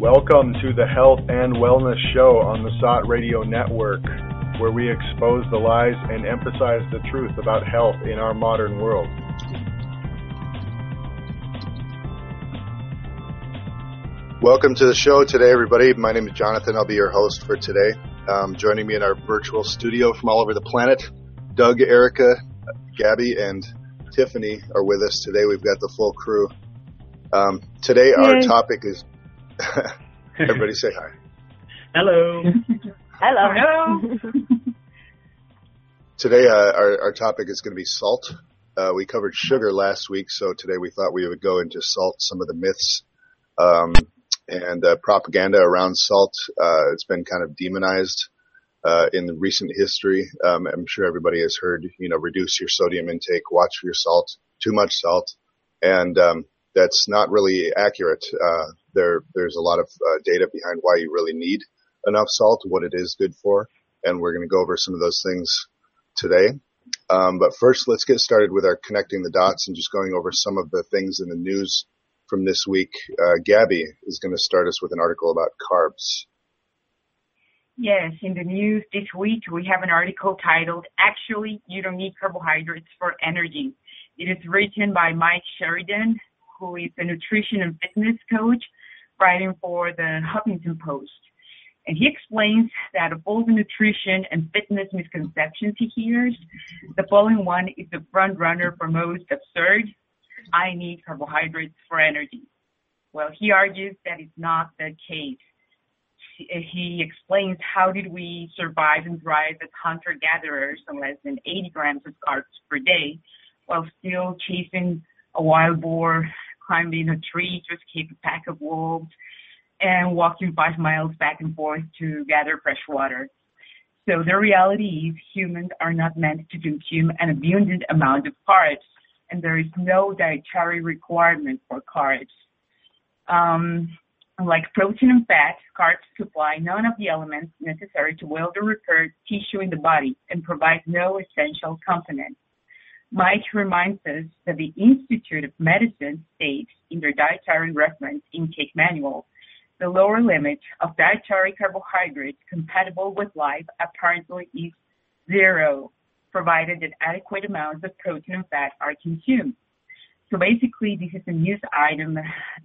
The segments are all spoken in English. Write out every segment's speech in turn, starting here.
Welcome to the Health and Wellness Show on the SOTT Radio Network, where we expose the lies and emphasize the truth about health in our modern world. Welcome to the show today, everybody. My name is Jonathan. I'll be your host for today. Um, joining me in our virtual studio from all over the planet, Doug, Erica, Gabby, and Tiffany are with us today. We've got the full crew. Um, today, our topic is everybody say hi. Hello. Hello. Hello. Today, uh, our, our topic is going to be salt. Uh, we covered sugar last week, so today we thought we would go into salt, some of the myths um, and uh, propaganda around salt. Uh, it's been kind of demonized uh, in the recent history. Um, I'm sure everybody has heard, you know, reduce your sodium intake, watch for your salt, too much salt, and um, that's not really accurate. Uh, there, there's a lot of uh, data behind why you really need enough salt, what it is good for, and we're going to go over some of those things today. Um, but first, let's get started with our connecting the dots and just going over some of the things in the news from this week. Uh, Gabby is going to start us with an article about carbs. Yes, in the news this week, we have an article titled, Actually, You Don't Need Carbohydrates for Energy. It is written by Mike Sheridan, who is a nutrition and fitness coach writing for the Huffington Post. And he explains that of all the nutrition and fitness misconceptions he hears, the following one is the front runner for most absurd. I need carbohydrates for energy. Well, he argues that it's not the case. He explains how did we survive and thrive as hunter-gatherers on less than 80 grams of carbs per day while still chasing a wild boar, climbing a tree to escape a pack of wolves, and walking five miles back and forth to gather fresh water. So the reality is humans are not meant to consume an abundant amount of carbs, and there is no dietary requirement for carbs. Um, like protein and fat, carbs supply none of the elements necessary to weld or repair tissue in the body and provide no essential components. Mike reminds us that the Institute of Medicine states in their dietary reference intake manual the lower limit of dietary carbohydrates compatible with life apparently is zero, provided that adequate amounts of protein and fat are consumed. So basically, this is a news item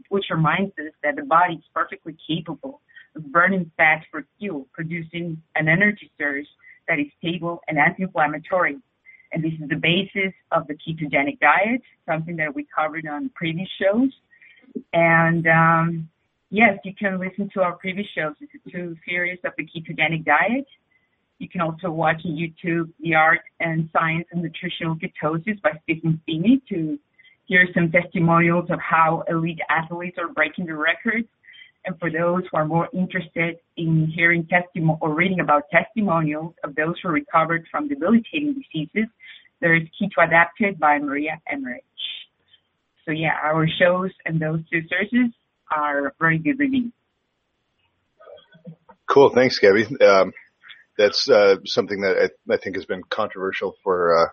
which reminds us that the body is perfectly capable of burning fat for fuel, producing an energy source that is stable and anti-inflammatory. And this is the basis of the ketogenic diet, something that we covered on previous shows. And um, yes, you can listen to our previous shows. It's a two series of the ketogenic diet. You can also watch on YouTube The Art and Science of Nutritional Ketosis by Stephen Phinney to hear some testimonials of how elite athletes are breaking the records. And for those who are more interested in hearing testimony or reading about testimonials of those who recovered from debilitating diseases, there is Keto Adapted by Maria Emmerich. So yeah, our shows and those two sources are very good reviews. Cool. Thanks, Gabby. Um, that's uh, something that I, I, think has been controversial for uh,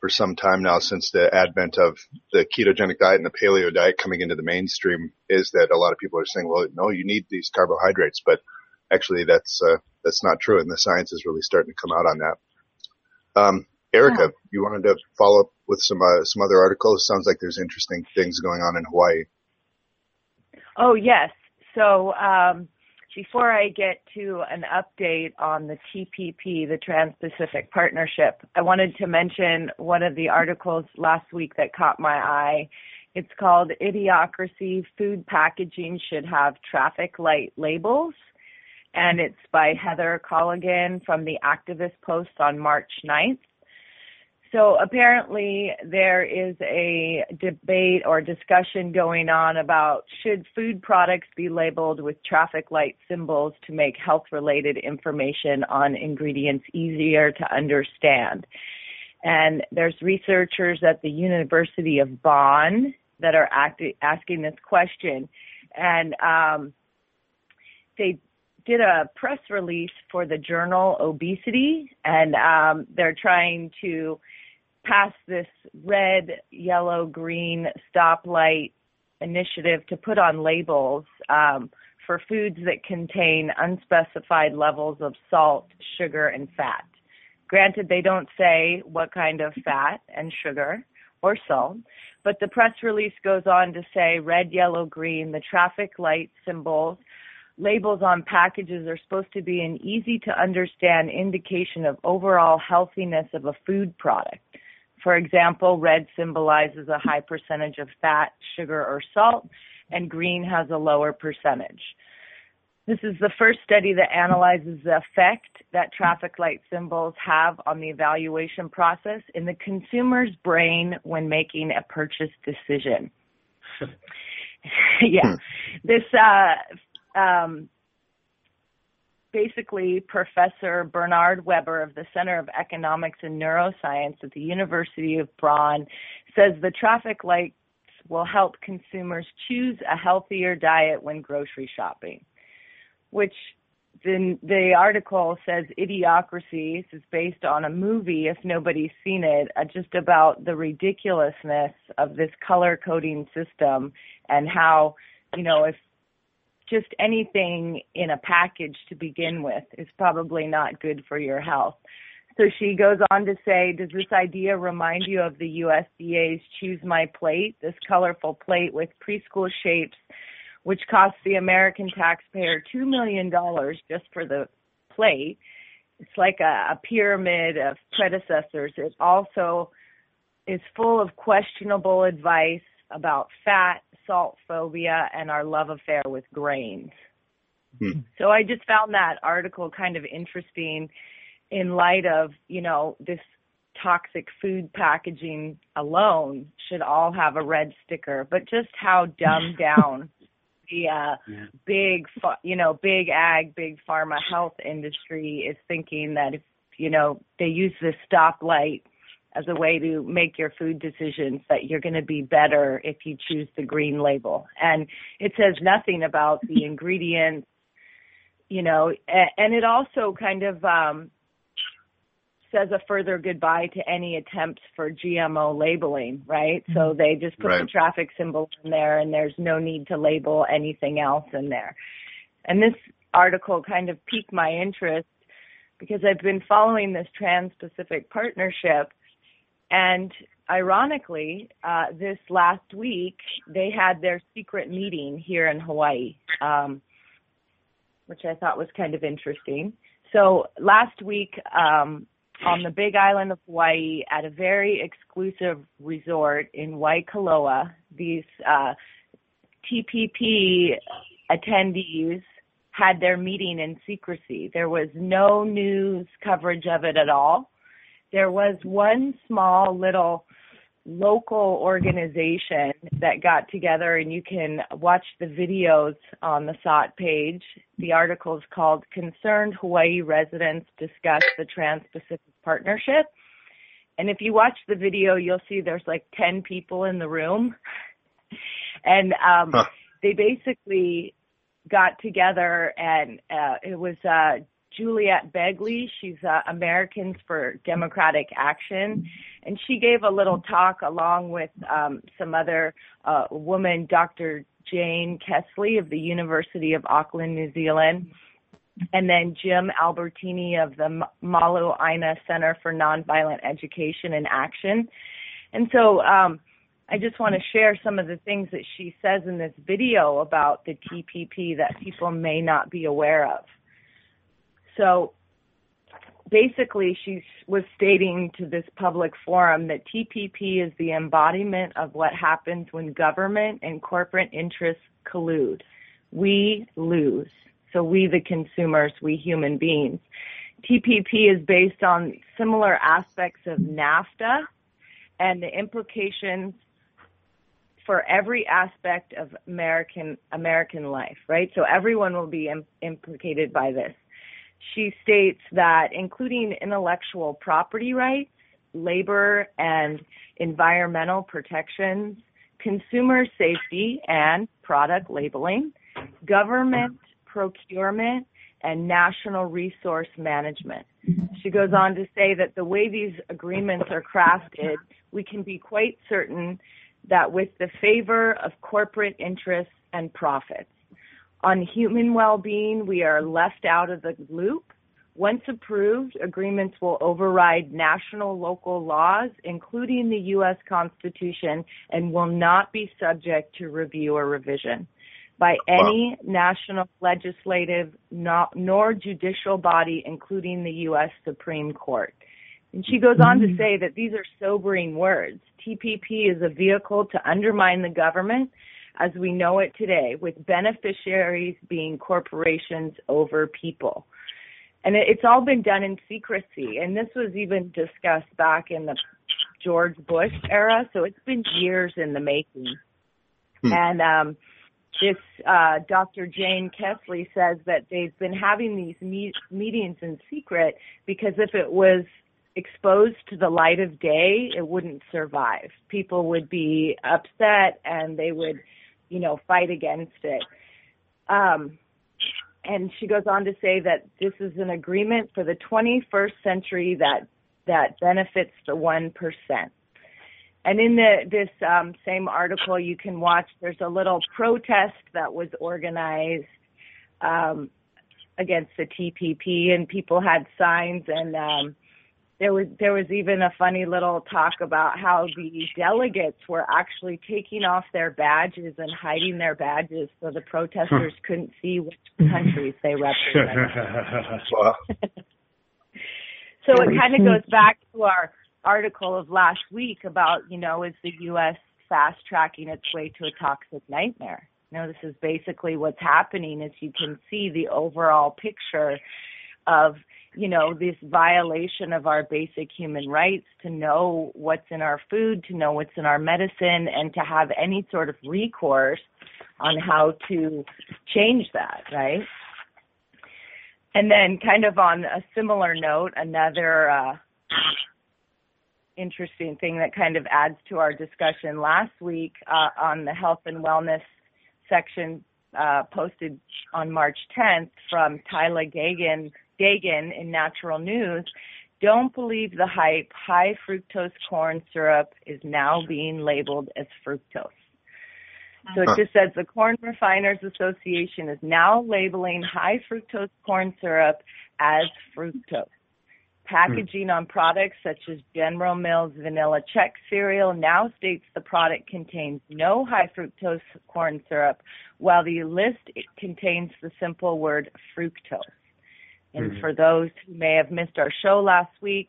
for some time now since the advent of the ketogenic diet and the paleo diet coming into the mainstream is that a lot of people are saying, well, no, you need these carbohydrates, but actually that's uh, that's not true, and the science is really starting to come out on that. Um, Erica, you wanted to follow up with some uh, some other articles. Sounds like there's interesting things going on in Hawaii. Oh, yes. So um, before I get to an update on the TPP, the Trans-Pacific Partnership, I wanted to mention one of the articles last week that caught my eye. It's called Idiocracy Food Packaging Should Have Traffic Light Labels. And it's by Heather Callaghan from the Activist Post on March 9th. So apparently there is a debate or discussion going on about should food products be labeled with traffic light symbols to make health related information on ingredients easier to understand. And there's researchers at the University of Bonn that are asking this question. And um, they did a press release for the journal Obesity, and um, they're trying to passed this red, yellow, green stoplight initiative to put on labels um, for foods that contain unspecified levels of salt, sugar, and fat. Granted, they don't say what kind of fat and sugar or salt, but the press release goes on to say red, yellow, green, the traffic light symbols, labels on packages are supposed to be an easy to understand indication of overall healthiness of a food product. For example, red symbolizes a high percentage of fat, sugar, or salt, and green has a lower percentage. This is the first study that analyzes the effect that traffic light symbols have on the evaluation process in the consumer's brain when making a purchase decision. yeah. Hmm. This uh, um, basically Professor Bernard Weber of the Center of Economics and Neuroscience at the University of Bonn says the traffic lights will help consumers choose a healthier diet when grocery shopping, which the, the article says Idiocracy is based on a movie, if nobody's seen it, uh, just about the ridiculousness of this color coding system and how, you know, if just anything in a package to begin with is probably not good for your health. So she goes on to say, does this idea remind you of the USDA's Choose My Plate, this colorful plate with preschool shapes, which costs the American taxpayer $2 million just for the plate? It's like a, a pyramid of predecessors. It also is full of questionable advice about fat, salt phobia, and our love affair with grains. Hmm. So I just found that article kind of interesting in light of, you know, this toxic food packaging alone should all have a red sticker, but just how dumbed down the uh, yeah. big, you know, big ag, big pharma health industry is thinking that if, you know, they use this stoplight as a way to make your food decisions that you're going to be better if you choose the green label. And it says nothing about the ingredients, you know, and it also kind of um, says a further goodbye to any attempts for GMO labeling, right? So mm-hmm. they just put right. the traffic symbol in there and there's no need to label anything else in there. And this article kind of piqued my interest because I've been following this Trans-Pacific Partnership and ironically, uh, this last week, they had their secret meeting here in Hawaii, um, which I thought was kind of interesting. So last week, um, on the big island of Hawaii at a very exclusive resort in Waikoloa, these uh, TPP attendees had their meeting in secrecy. There was no news coverage of it at all there was one small little local organization that got together and you can watch the videos on the SOTT page. The article is called Concerned Hawaii Residents Discuss the Trans-Pacific Partnership. And if you watch the video, you'll see there's like 10 people in the room. and um, huh. they basically got together and uh, it was uh, Juliet Begley. She's uh, Americans for Democratic Action. And she gave a little talk along with um, some other uh, woman, Dr. Jane Kelsey of the University of Auckland, New Zealand. And then Jim Albertini of the Malu Aina Center for Nonviolent Education and Action. And so um, I just want to share some of the things that she says in this video about the TPP that people may not be aware of. So basically, she was stating to this public forum that TPP is the embodiment of what happens when government and corporate interests collude. We lose. So we, the consumers, we human beings. TPP is based on similar aspects of NAFTA and the implications for every aspect of American American life, right? So everyone will be Im- implicated by this she states that including intellectual property rights, labor and environmental protections, consumer safety and product labeling, government procurement, and national resource management. She goes on to say that the way these agreements are crafted, we can be quite certain that with the favor of corporate interests and profits, On human well-being, we are left out of the loop. Once approved, agreements will override national local laws, including the U.S. Constitution, and will not be subject to review or revision by any wow. national legislative nor judicial body, including the U.S. Supreme Court. And she goes on to mm-hmm. say that these are sobering words. TPP is a vehicle to undermine the government as we know it today, with beneficiaries being corporations over people. And it's all been done in secrecy. And this was even discussed back in the George Bush era. So it's been years in the making. Hmm. And um, this uh, Dr. Jane Kelsey says that they've been having these meet- meetings in secret because if it was exposed to the light of day, it wouldn't survive. People would be upset and they would, you know, fight against it. Um, and she goes on to say that this is an agreement for the 21st century that that benefits the one percent. And in the this um, same article, you can watch. There's a little protest that was organized um, against the TPP, and people had signs and um, there was there was even a funny little talk about how the delegates were actually taking off their badges and hiding their badges so the protesters couldn't see which countries they represented. so it kind of goes back to our article of last week about, you know, is the US fast tracking its way to a toxic nightmare? You know, this is basically what's happening as you can see the overall picture of you know, this violation of our basic human rights to know what's in our food, to know what's in our medicine, and to have any sort of recourse on how to change that, right? And then, kind of on a similar note, another uh, interesting thing that kind of adds to our discussion last week uh, on the health and wellness section uh, posted on March 10th from Tyler Gagan Gagan in Natural News, don't believe the hype. High fructose corn syrup is now being labeled as fructose. So it just says the Corn Refiners Association is now labeling high fructose corn syrup as fructose. Packaging on products such as General Mills Vanilla Chex cereal now states the product contains no high fructose corn syrup, while the list contains the simple word fructose. And mm-hmm. for those who may have missed our show last week,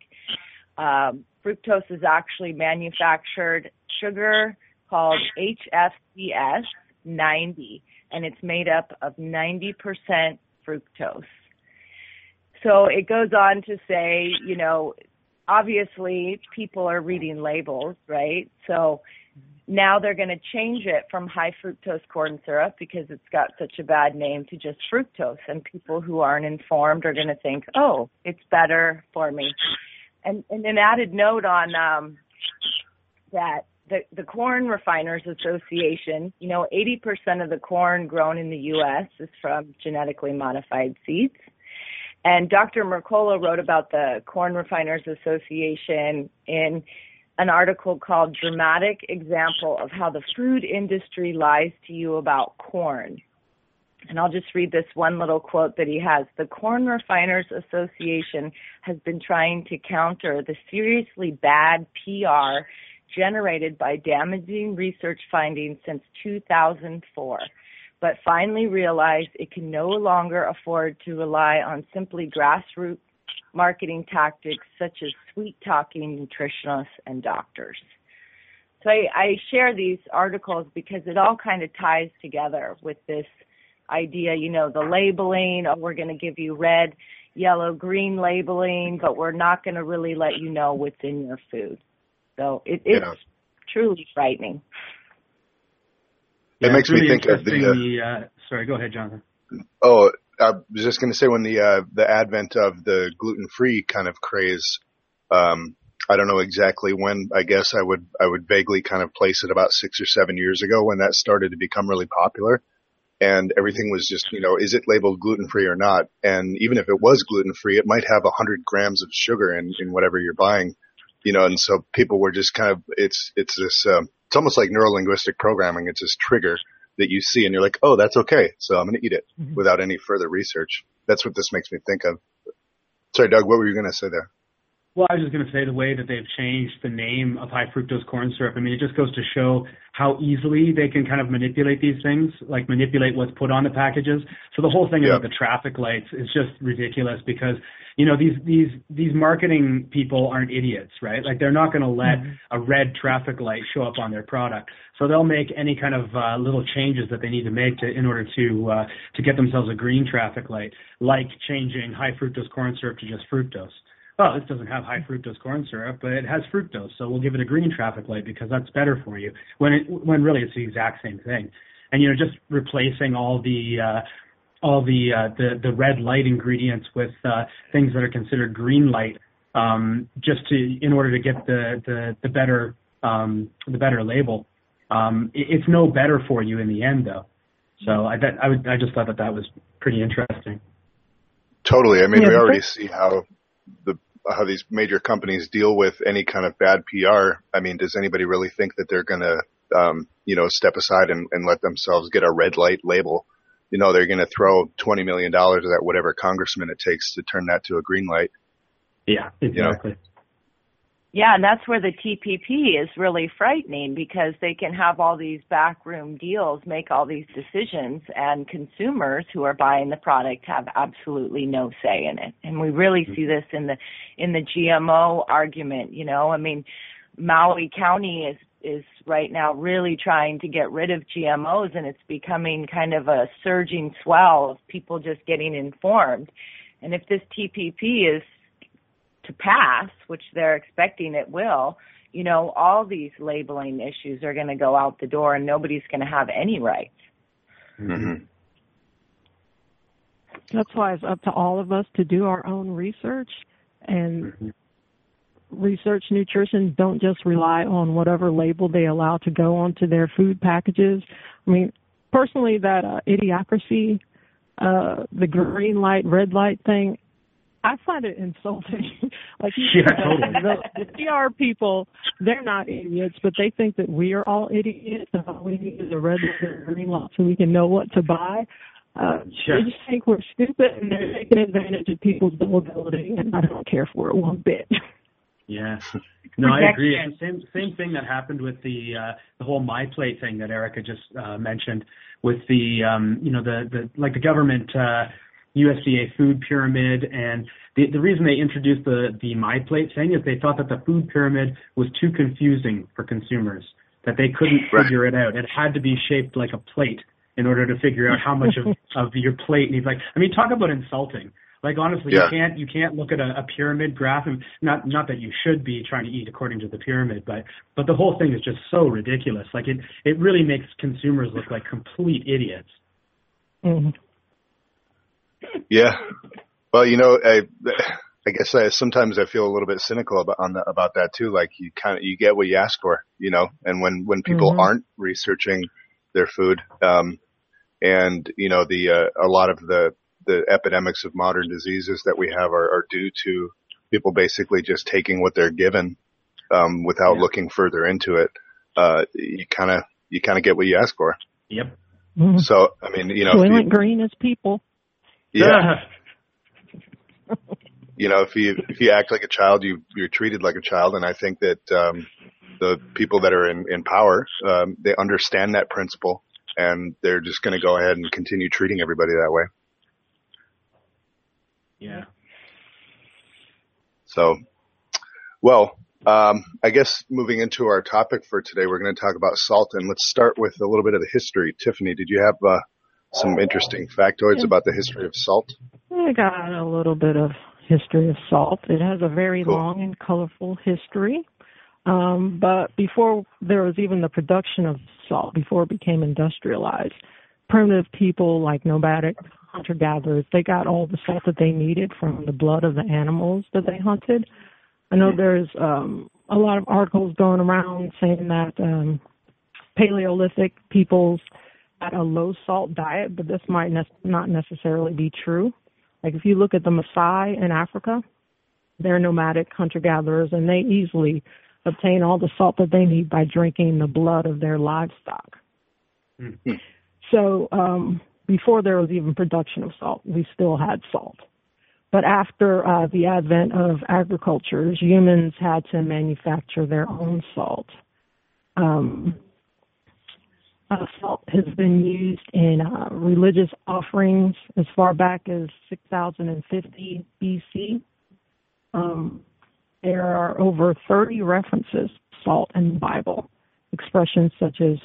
um, fructose is actually manufactured sugar called HFCS 90, and it's made up of 90% fructose. So it goes on to say, you know, obviously people are reading labels, right? So now they're going to change it from high fructose corn syrup because it's got such a bad name to just fructose. And people who aren't informed are going to think, oh, it's better for me. And, and an added note on um, that the, the Corn Refiners Association, you know, 80% of the corn grown in the U.S. is from genetically modified seeds. And Dr. Mercola wrote about the Corn Refiners Association in an article called Dramatic Example of How the Food Industry Lies to You About Corn. And I'll just read this one little quote that he has. The Corn Refiners Association has been trying to counter the seriously bad PR generated by damaging research findings since 2004, but finally realized it can no longer afford to rely on simply grassroots marketing tactics such as sweet talking nutritionists and doctors. So I, I share these articles because it all kind of ties together with this idea, you know, the labeling, oh, we're going to give you red, yellow, green labeling, but we're not going to really let you know what's in your food. So it, it's yeah. truly frightening. It makes really me think of the, uh, the uh, sorry, go ahead, Jonathan. Oh, I was just going to say when the uh, the advent of the gluten free kind of craze, um, I don't know exactly when. I guess I would I would vaguely kind of place it about six or seven years ago when that started to become really popular, and everything was just you know is it labeled gluten free or not? And even if it was gluten free, it might have a hundred grams of sugar in in whatever you're buying, you know. And so people were just kind of it's it's this um, it's almost like neuro linguistic programming. It's this trigger that you see and you're like, oh, that's okay. So I'm going to eat it Mhm. without any further research. That's what this makes me think of. Sorry, Doug, what were you going to say there? Well, I was just going to say the way that they've changed the name of high fructose corn syrup. I mean, it just goes to show how easily they can kind of manipulate these things, like manipulate what's put on the packages. So the whole thing Yeah. about the traffic lights is just ridiculous because you know these these these marketing people aren't idiots, right? Like they're not going to let a red traffic light show up on their product. So they'll make any kind of uh, little changes that they need to make to in order to uh, to get themselves a green traffic light, like changing high fructose corn syrup to just fructose well, this doesn't have high fructose corn syrup, but it has fructose, so we'll give it a green traffic light because that's better for you. When it, when really it's the exact same thing, and you know just replacing all the uh, all the, uh, the the red light ingredients with uh, things that are considered green light, um, just to in order to get the the, the better um, the better label. Um, it, it's no better for you in the end, though. So I that, I, would, I just thought that that was pretty interesting. Totally. I mean, Yeah, we already see how the how these major companies deal with any kind of bad PR. I mean, does anybody really think that they're going to, um, you know, step aside and, and let themselves get a red light label? You know, they're going to throw twenty million dollars at whatever congressman it takes to turn that to a green light. Yeah, exactly. Yeah, and that's where the TPP is really frightening because they can have all these backroom deals, make all these decisions, and consumers who are buying the product have absolutely no say in it. And we really mm-hmm. see this in the in the GMO argument. You know, I mean, Maui County is is right now really trying to get rid of GMOs, and it's becoming kind of a surging swell of people just getting informed. And if this TPP is to pass, which they're expecting it will, you know, all these labeling issues are going to go out the door and nobody's going to have any rights. Mm-hmm. That's why it's up to all of us to do our own research and research nutrition. Don't just rely on whatever label they allow to go onto their food packages. I mean, personally, that uh, idiocracy, uh, the green light, red light thing, I find it insulting. like you Yeah, said, totally. the, the PR people, they're not idiots, but they think that we are all idiots and all we need is a red light or a green light so we can know what to buy. Uh, Sure. They just think we're stupid and they're taking advantage of people's gullibility, and I don't care for it one bit. Yeah. No, I agree. Protection. It's the same same thing that happened with the uh the whole my plate thing that Erica just uh mentioned with the um you know the the like the government uh USDA food pyramid and the the reason they introduced the the my plate thing is they thought that the food pyramid was too confusing for consumers that they couldn't Right. figure it out. It had to be shaped like a plate in order to figure out how much of of your plate And he's like I mean talk about insulting. Like honestly, Yeah. you can't you can't look at a, a pyramid graph and not not that you should be trying to eat according to the pyramid, but but the whole thing is just so ridiculous. Like it it really makes consumers look like complete idiots. Mhm. Yeah. Well, you know, I, I guess I sometimes I feel a little bit cynical about on the, about that too. Like you kind of you get what you ask for, you know. And when when people Mhm. aren't researching their food, um, and you know the uh, a lot of the the epidemics of modern diseases that we have are, are due to people basically just taking what they're given um, without Yeah. looking further into it. Uh, you kind of you kind of get what you ask for. Yep. Mhm. So I mean, you know, if Soylent you, Green is people. Yeah. you know, if you if you act like a child, you you're treated like a child, and I think that um, the people that are in in power, um, they understand that principle, and they're just going to go ahead and continue treating everybody that way. yeah. So, well, um, I guess moving into our topic for today, we're going to talk about salt, and let's start with a little bit of the history. Tiffany, did you have uh, some interesting factoids about the history of salt? I got a little bit of history of salt. It has a very Cool. long and colorful history. Um, but before there was even the production of salt, before it became industrialized, primitive people like nomadic hunter gatherers, they got all the salt that they needed from the blood of the animals that they hunted. I know there's um, a lot of articles going around saying that um, Paleolithic peoples had a low salt diet, but this might ne- not necessarily be true. Like if you look at the Maasai in Africa, they're nomadic hunter gatherers and they easily obtain all the salt that they need by drinking the blood of their livestock. Hmm. So um, before there was even production of salt, we still had salt. But after uh, the advent of agriculture, humans had to manufacture their own salt. Um, uh, salt has been used in uh, religious offerings as far back as 6050 BC. Um, there are over 30 references to salt in the Bible, expressions such as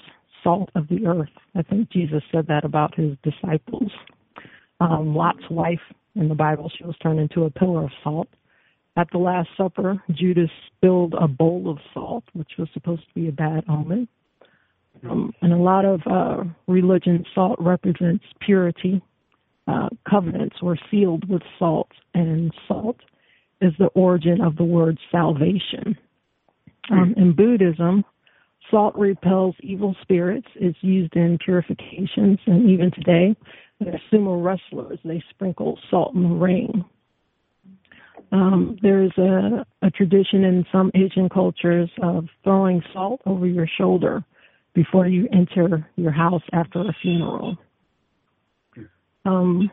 salt of the earth. I think Jesus said that about his disciples. Um, Lot's wife in the Bible, she was turned into a pillar of salt. At the Last Supper, Judas spilled a bowl of salt, which was supposed to be a bad omen. Um, and a lot of uh, religion, salt represents purity. Uh, covenants were sealed with salt, and salt is the origin of the word salvation. Um, in Buddhism, salt repels evil spirits. It's used in purifications, and even today, the sumo wrestlers they sprinkle salt in the ring. Um, there's a, a tradition in some Asian cultures of throwing salt over your shoulder before you enter your house after a funeral. Um,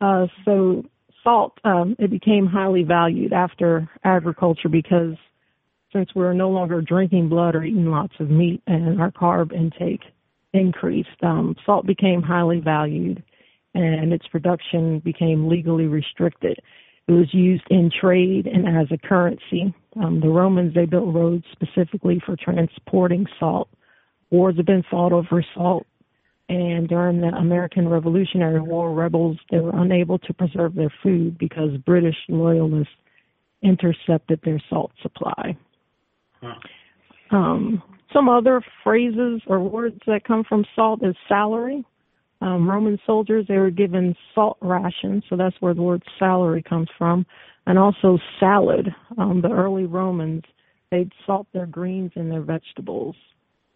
uh, so salt, um, it became highly valued after agriculture because since we're no longer drinking blood or eating lots of meat and our carb intake increased, um, salt became highly valued and its production became legally restricted. It was used in trade and as a currency. Um, the Romans, they built roads specifically for transporting salt. Wars have been fought over salt. And during the American Revolutionary War, rebels, they were unable to preserve their food because British loyalists intercepted their salt supply. Huh. Um, some other phrases or words that come from salt is salary. Um, Roman soldiers, they were given salt rations, so that's where the word salary comes from. And also salad. Um, the early Romans, they'd salt their greens and their vegetables.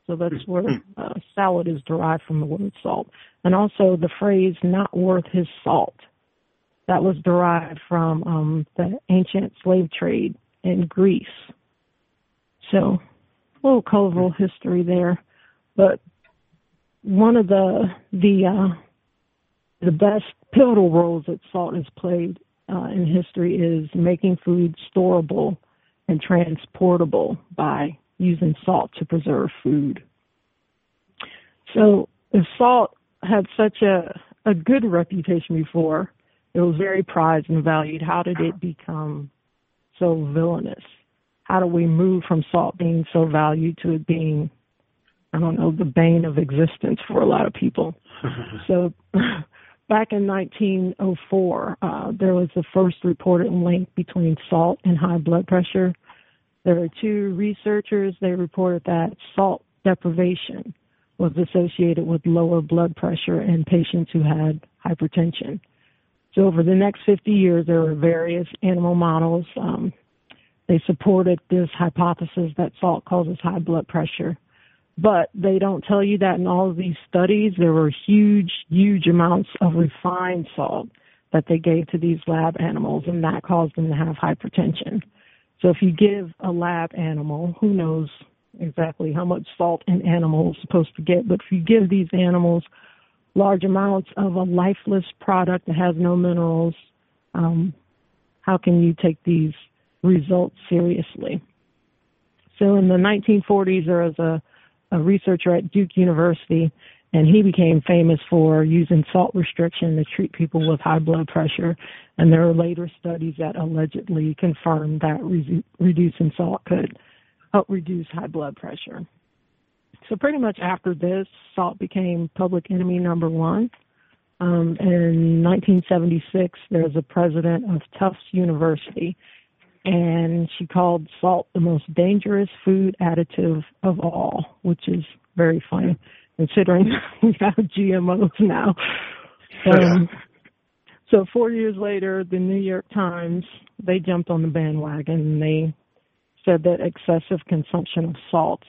So that's where uh, salad is derived from the word salt. And also the phrase not worth his salt. That was derived from um, the ancient slave trade in Greece. So a little colorful history there. But one of the the uh, the best pivotal roles that salt has played uh, in history is making food storable and transportable by using salt to preserve food. So if salt had such a a good reputation before, it was very prized and valued. How did it become so villainous? How do we move from salt being so valued to it being I don't know, the bane of existence for a lot of people. so back in 1904, uh, there was the first reported link between salt and high blood pressure. There were two researchers, they reported that salt deprivation was associated with lower blood pressure in patients who had hypertension. So over the next 50 years, there were various animal models. Um, they supported this hypothesis that salt causes high blood pressure. But they don't tell you that in all of these studies, there were huge, huge amounts of refined salt that they gave to these lab animals, and that caused them to have hypertension. So if you give a lab animal, who knows exactly how much salt an animal is supposed to get, but if you give these animals large amounts of a lifeless product that has no minerals, um, how can you take these results seriously? So in the 1940s, there was a a researcher at Duke University, and he became famous for using salt restriction to treat people with high blood pressure. And there are later studies that allegedly confirmed that re- reducing salt could help reduce high blood pressure. So pretty much after this, salt became public enemy number one. Um, in 1976, there was a president of Tufts University, and she called salt the most dangerous food additive of all, which is very funny considering we have GMOs now. Um, so four years later, the New York Times they jumped on the bandwagon and they said that excessive consumption of salt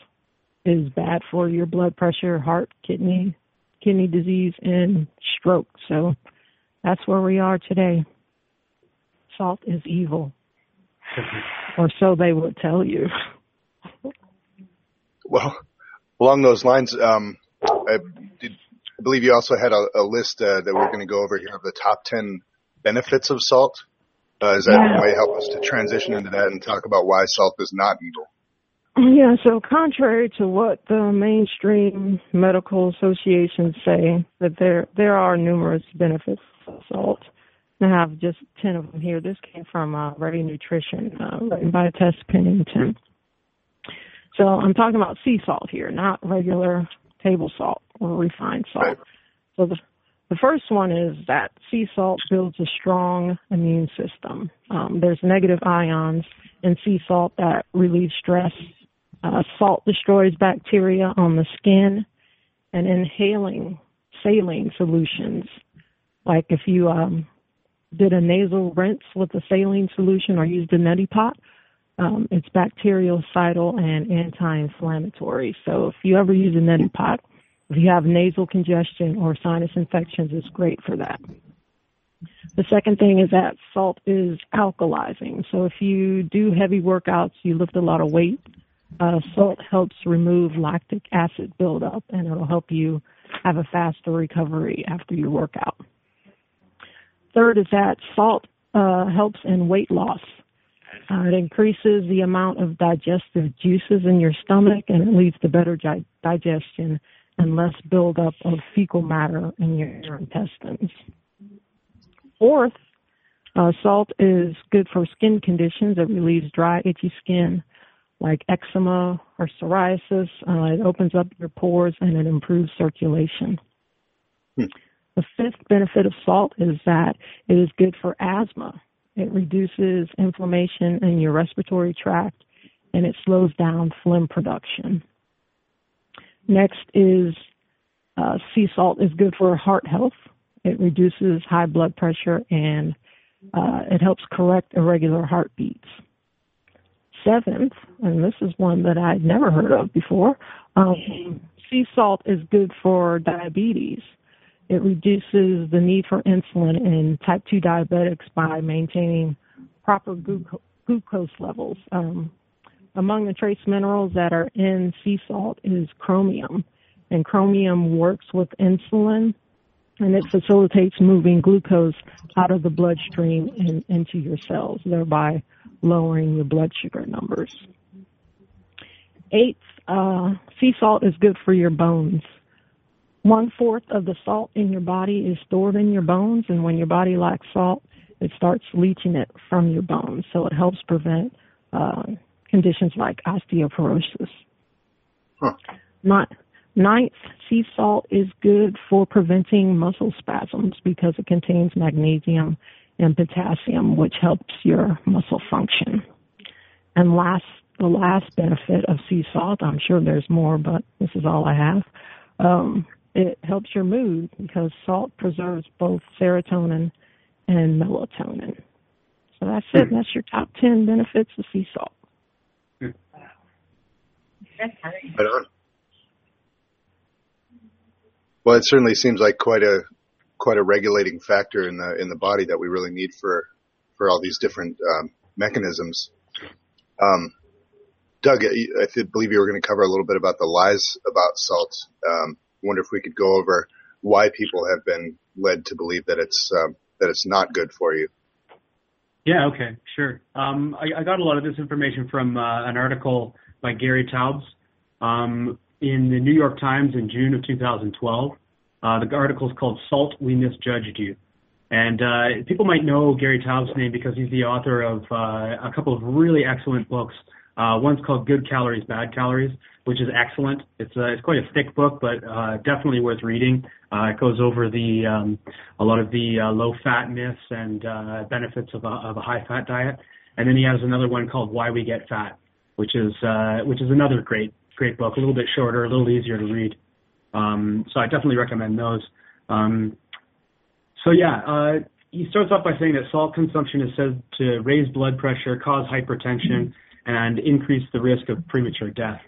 is bad for your blood pressure, heart, kidney, kidney disease, and stroke. So that's where we are today. Salt is evil. or so they would tell you. Well, along those lines, um, uh, believe you also had a, a list uh, that we're going to go over here of the top 10 benefits of salt. Uh, is that yeah. might help us to transition into that and talk about why salt is not evil? Yeah, so contrary to what the mainstream medical associations say, that there there are numerous benefits of salt. I have just ten of them here. This came from uh, Ready Nutrition, uh, written by Tess Pennington. So I'm talking about sea salt here, not regular table salt or refined salt. So the the first one is that sea salt builds a strong immune system. Um, there's negative ions in sea salt that relieve stress. Uh, salt destroys bacteria on the skin, and inhaling saline solutions, like if you um, did a nasal rinse with a saline solution or used a neti pot, um, it's bactericidal and anti-inflammatory. So if you ever use a neti pot, if you have nasal congestion or sinus infections, it's great for that. The second thing is that salt is alkalizing. So if you do heavy workouts, you lift a lot of weight, uh, salt helps remove lactic acid buildup and it'll help you have a faster recovery after your workout. Third is that salt uh, helps in weight loss. Uh, it increases the amount of digestive juices in your stomach and it leads to better digestion and less buildup of fecal matter in your intestines. Fourth, uh, salt is good for skin conditions. It relieves dry, itchy skin like eczema or psoriasis. Uh, it opens up your pores and it improves circulation. Hmm. The fifth benefit of salt is that it is good for asthma. It reduces inflammation in your respiratory tract and it slows down phlegm production. Next is uh, sea salt is good for heart health. It reduces high blood pressure and uh, it helps correct irregular heartbeats. Seventh, and this is one that I'd never heard of before, um, sea salt is good for diabetes. It reduces the need for insulin in type 2 diabetics by maintaining proper glucose levels. Um, among the trace minerals that are in sea salt is chromium, and chromium works with insulin and it facilitates moving glucose out of the bloodstream and into your cells, thereby lowering your blood sugar numbers. Eighth, uh, sea salt is good for your bones. One fourth of the salt in your body is stored in your bones, and when your body lacks salt, it starts leaching it from your bones. So it helps prevent uh, conditions like osteoporosis. Huh. Ninth, sea salt is good for preventing muscle spasms because it contains magnesium and potassium, which helps your muscle function. And last, the last benefit of sea salt, I'm sure there's more, but this is all I have. Um, it helps your mood because salt preserves both serotonin and melatonin. So that's it. Hmm. That's your top 10 benefits of sea salt. Right on. Well, it certainly seems like quite a quite a regulating factor in the in the body that we really need for for all these different um, mechanisms. Um, Doug, I believe you were going to cover a little bit about the lies about salt. Um, wonder if we could go over why people have been led to believe that it's um, that it's not good for you. Yeah. Okay. Sure. Um, I, I, got a lot of this information from uh, an article by Gary Taubes um, in the New York Times in June of 2012. Uh, the article is called "Salt: We Misjudged You," and uh, people might know Gary Taubes' name because he's the author of uh, a couple of really excellent books. Uh, one's called "Good Calories, Bad Calories," which is excellent. It's uh, it's quite a thick book, but uh, definitely worth reading. Uh, it goes over the um, a lot of the uh, low fat myths and uh, benefits of a, of a high fat diet. And then he has another one called "Why We Get Fat," which is uh, which is another great great book, a little bit shorter, a little easier to read. Um, so I definitely recommend those. Um, so yeah, uh, he starts off by saying that salt consumption is said to raise blood pressure, cause hypertension, and increase the risk of premature death.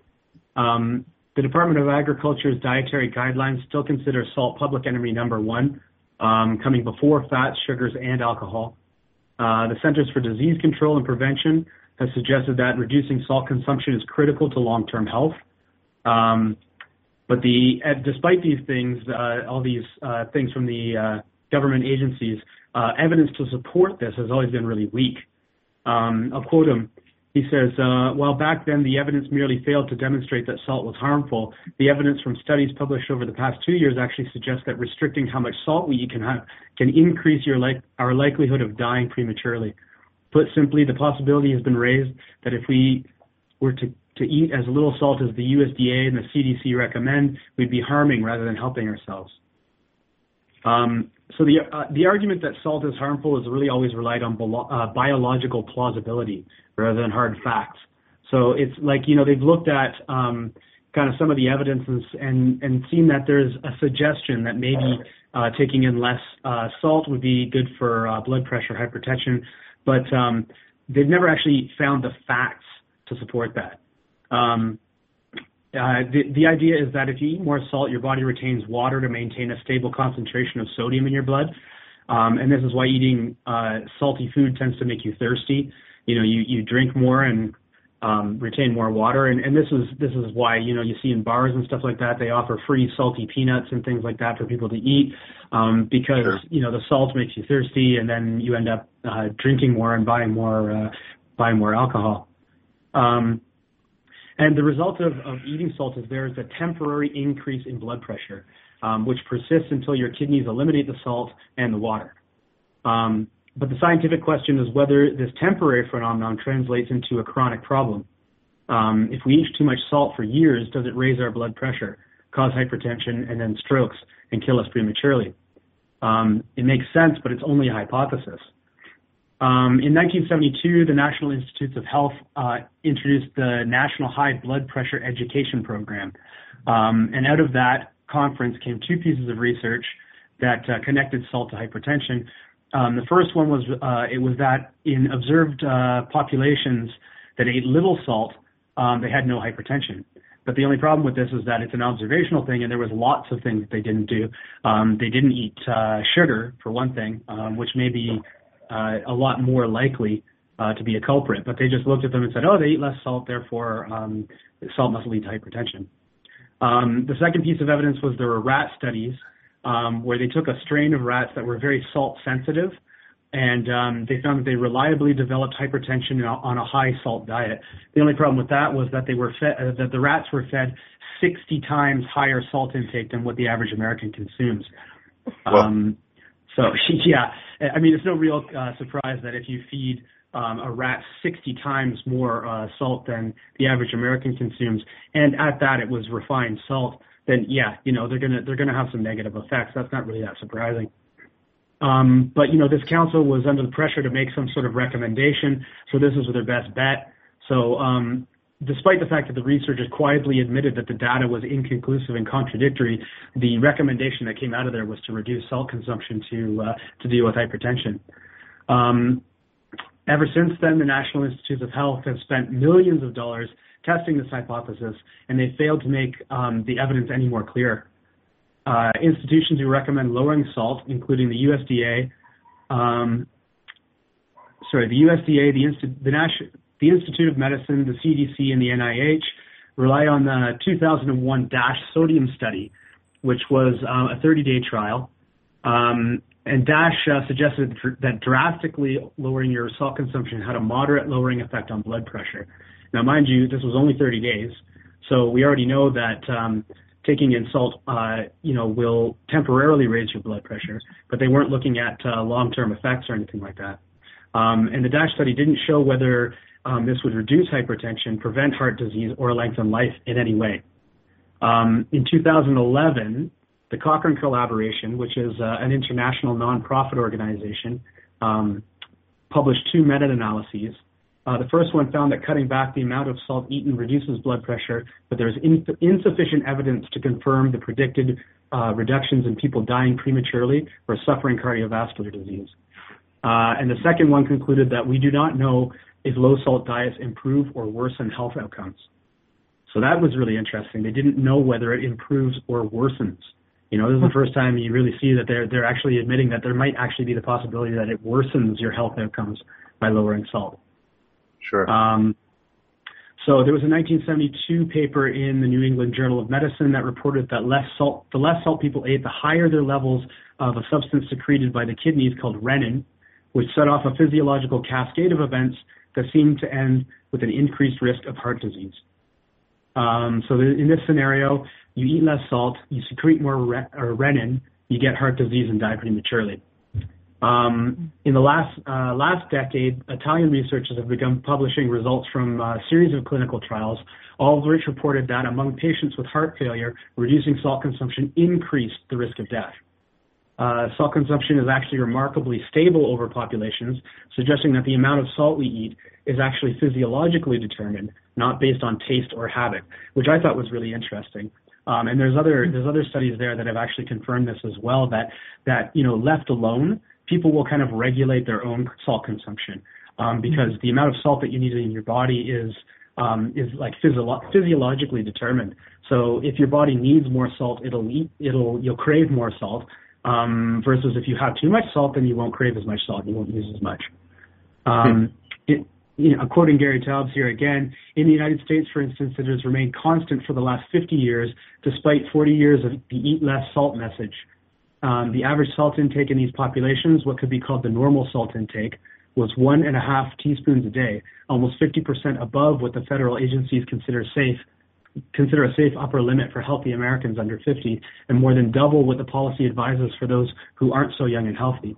Um, the Department of Agriculture's dietary guidelines still consider salt public enemy number one, um, coming before fats, sugars, and alcohol. Uh, the Centers for Disease Control and Prevention has suggested that reducing salt consumption is critical to long-term health. Um, But the uh, despite these things, uh, all these uh, things from the uh, government agencies, uh, evidence to support this has always been really weak. Um, I'll quote him. He says, uh, while back then the evidence merely failed to demonstrate that salt was harmful, the evidence from studies published over the past two years actually suggests that restricting how much salt we eat can, have, can increase your like, our likelihood of dying prematurely. Put simply, the possibility has been raised that if we were to, to eat as little salt as the USDA and the CDC recommend, we'd be harming rather than helping ourselves. Um, so the uh, the argument that salt is harmful is really always relied on uh, biological plausibility rather than hard facts. So it's like you know they've looked at um, kind of some of the evidence and and seen that there's a suggestion that maybe uh, taking in less uh, salt would be good for uh, blood pressure, hypertension, but um, they've never actually found the facts to support that. Um, the, the idea is that if you eat more salt, your body retains water to maintain a stable concentration of sodium in your blood. Um, and this is why eating uh, salty food tends to make you thirsty. You know, you, you drink more and um, retain more water. And, and this is this is why you know you see in bars and stuff like that they offer free salty peanuts and things like that for people to eat um, because sure. you know the salt makes you thirsty, and then you end up uh, drinking more and buying more uh, buying more alcohol. Um, and the result of, of eating salt is there is a temporary increase in blood pressure, um, which persists until your kidneys eliminate the salt and the water. Um, but the scientific question is whether this temporary phenomenon translates into a chronic problem. Um, if we eat too much salt for years, does it raise our blood pressure, cause hypertension, and then strokes, and kill us prematurely? Um, it makes sense, but it's only a hypothesis. Um, in 1972, the National Institutes of Health uh, introduced the National High Blood Pressure Education Program. Um, and out of that conference came two pieces of research that uh, connected salt to hypertension. Um, the first one was uh, it was that in observed uh, populations that ate little salt, um, they had no hypertension. But the only problem with this is that it's an observational thing, and there was lots of things that they didn't do. Um, they didn't eat uh, sugar, for one thing, um, which may be uh, a lot more likely uh, to be a culprit. But they just looked at them and said, oh, they eat less salt, therefore um, salt must lead to hypertension. Um, the second piece of evidence was there were rat studies um, where they took a strain of rats that were very salt sensitive and um, they found that they reliably developed hypertension on a high salt diet. The only problem with that was that they were fed, uh, that the rats were fed 60 times higher salt intake than what the average American consumes. Well, um, so yeah, I mean, it's no real uh, surprise that if you feed um, a rat 60 times more uh, salt than the average American consumes, and at that it was refined salt, then yeah, you know they're gonna they're gonna have some negative effects. That's not really that surprising. Um, but you know this council was under the pressure to make some sort of recommendation, so this was their best bet. So um, despite the fact that the researchers quietly admitted that the data was inconclusive and contradictory, the recommendation that came out of there was to reduce salt consumption to uh, to deal with hypertension. Um, ever since then, the National Institutes of Health have spent millions of dollars testing this hypothesis, and they failed to make um, the evidence any more clear. Uh, institutions who recommend lowering salt, including the USDA, um, sorry, the USDA, the, Insti- the National the Institute of Medicine, the CDC, and the NIH rely on the 2001 DASH sodium study, which was uh, a 30-day trial. Um, and DASH uh, suggested that drastically lowering your salt consumption had a moderate lowering effect on blood pressure. Now, mind you, this was only 30 days, so we already know that um, taking in salt, uh, you know, will temporarily raise your blood pressure, but they weren't looking at uh, long-term effects or anything like that. Um, and the DASH study didn't show whether um, this would reduce hypertension, prevent heart disease, or lengthen life in any way. Um, in 2011, the Cochrane Collaboration, which is uh, an international nonprofit organization, um, published two meta-analyses. Uh, the first one found that cutting back the amount of salt eaten reduces blood pressure, but there's in- insufficient evidence to confirm the predicted uh, reductions in people dying prematurely or suffering cardiovascular disease. Uh, and the second one concluded that we do not know if low salt diets improve or worsen health outcomes. So that was really interesting. They didn't know whether it improves or worsens. You know, this is the first time you really see that they're they're actually admitting that there might actually be the possibility that it worsens your health outcomes by lowering salt. Sure. Um, So there was a 1972 paper in the New England Journal of Medicine that reported that less salt, the less salt people ate, the higher their levels of a substance secreted by the kidneys called renin, which set off a physiological cascade of events that seem to end with an increased risk of heart disease. Um, so in this scenario, you eat less salt, you secrete more re- renin, you get heart disease and die prematurely. Um, in the last uh, last decade, Italian researchers have begun publishing results from a series of clinical trials, all of which reported that among patients with heart failure, reducing salt consumption increased the risk of death. Uh, salt consumption is actually remarkably stable over populations, suggesting that the amount of salt we eat is actually physiologically determined, not based on taste or habit, which I thought was really interesting. Um, and there's other there's other studies there that have actually confirmed this as well. That that you know left alone, people will kind of regulate their own salt consumption um, because the amount of salt that you need in your body is um, is like physio- physiologically determined. So if your body needs more salt, it'll eat it'll you'll crave more salt. Um, versus if you have too much salt, then you won't crave as much salt. You won't use as much. Um, it, you know, quoting Gary Taubes here again, in the United States, for instance, it has remained constant for the last 50 years, despite 40 years of the eat less salt message. Um, the average salt intake in these populations, what could be called the normal salt intake, was one and a half teaspoons a day, almost 50% above what the federal agencies consider safe, consider a safe upper limit for healthy Americans under 50, and more than double what the policy advises for those who aren't so young and healthy.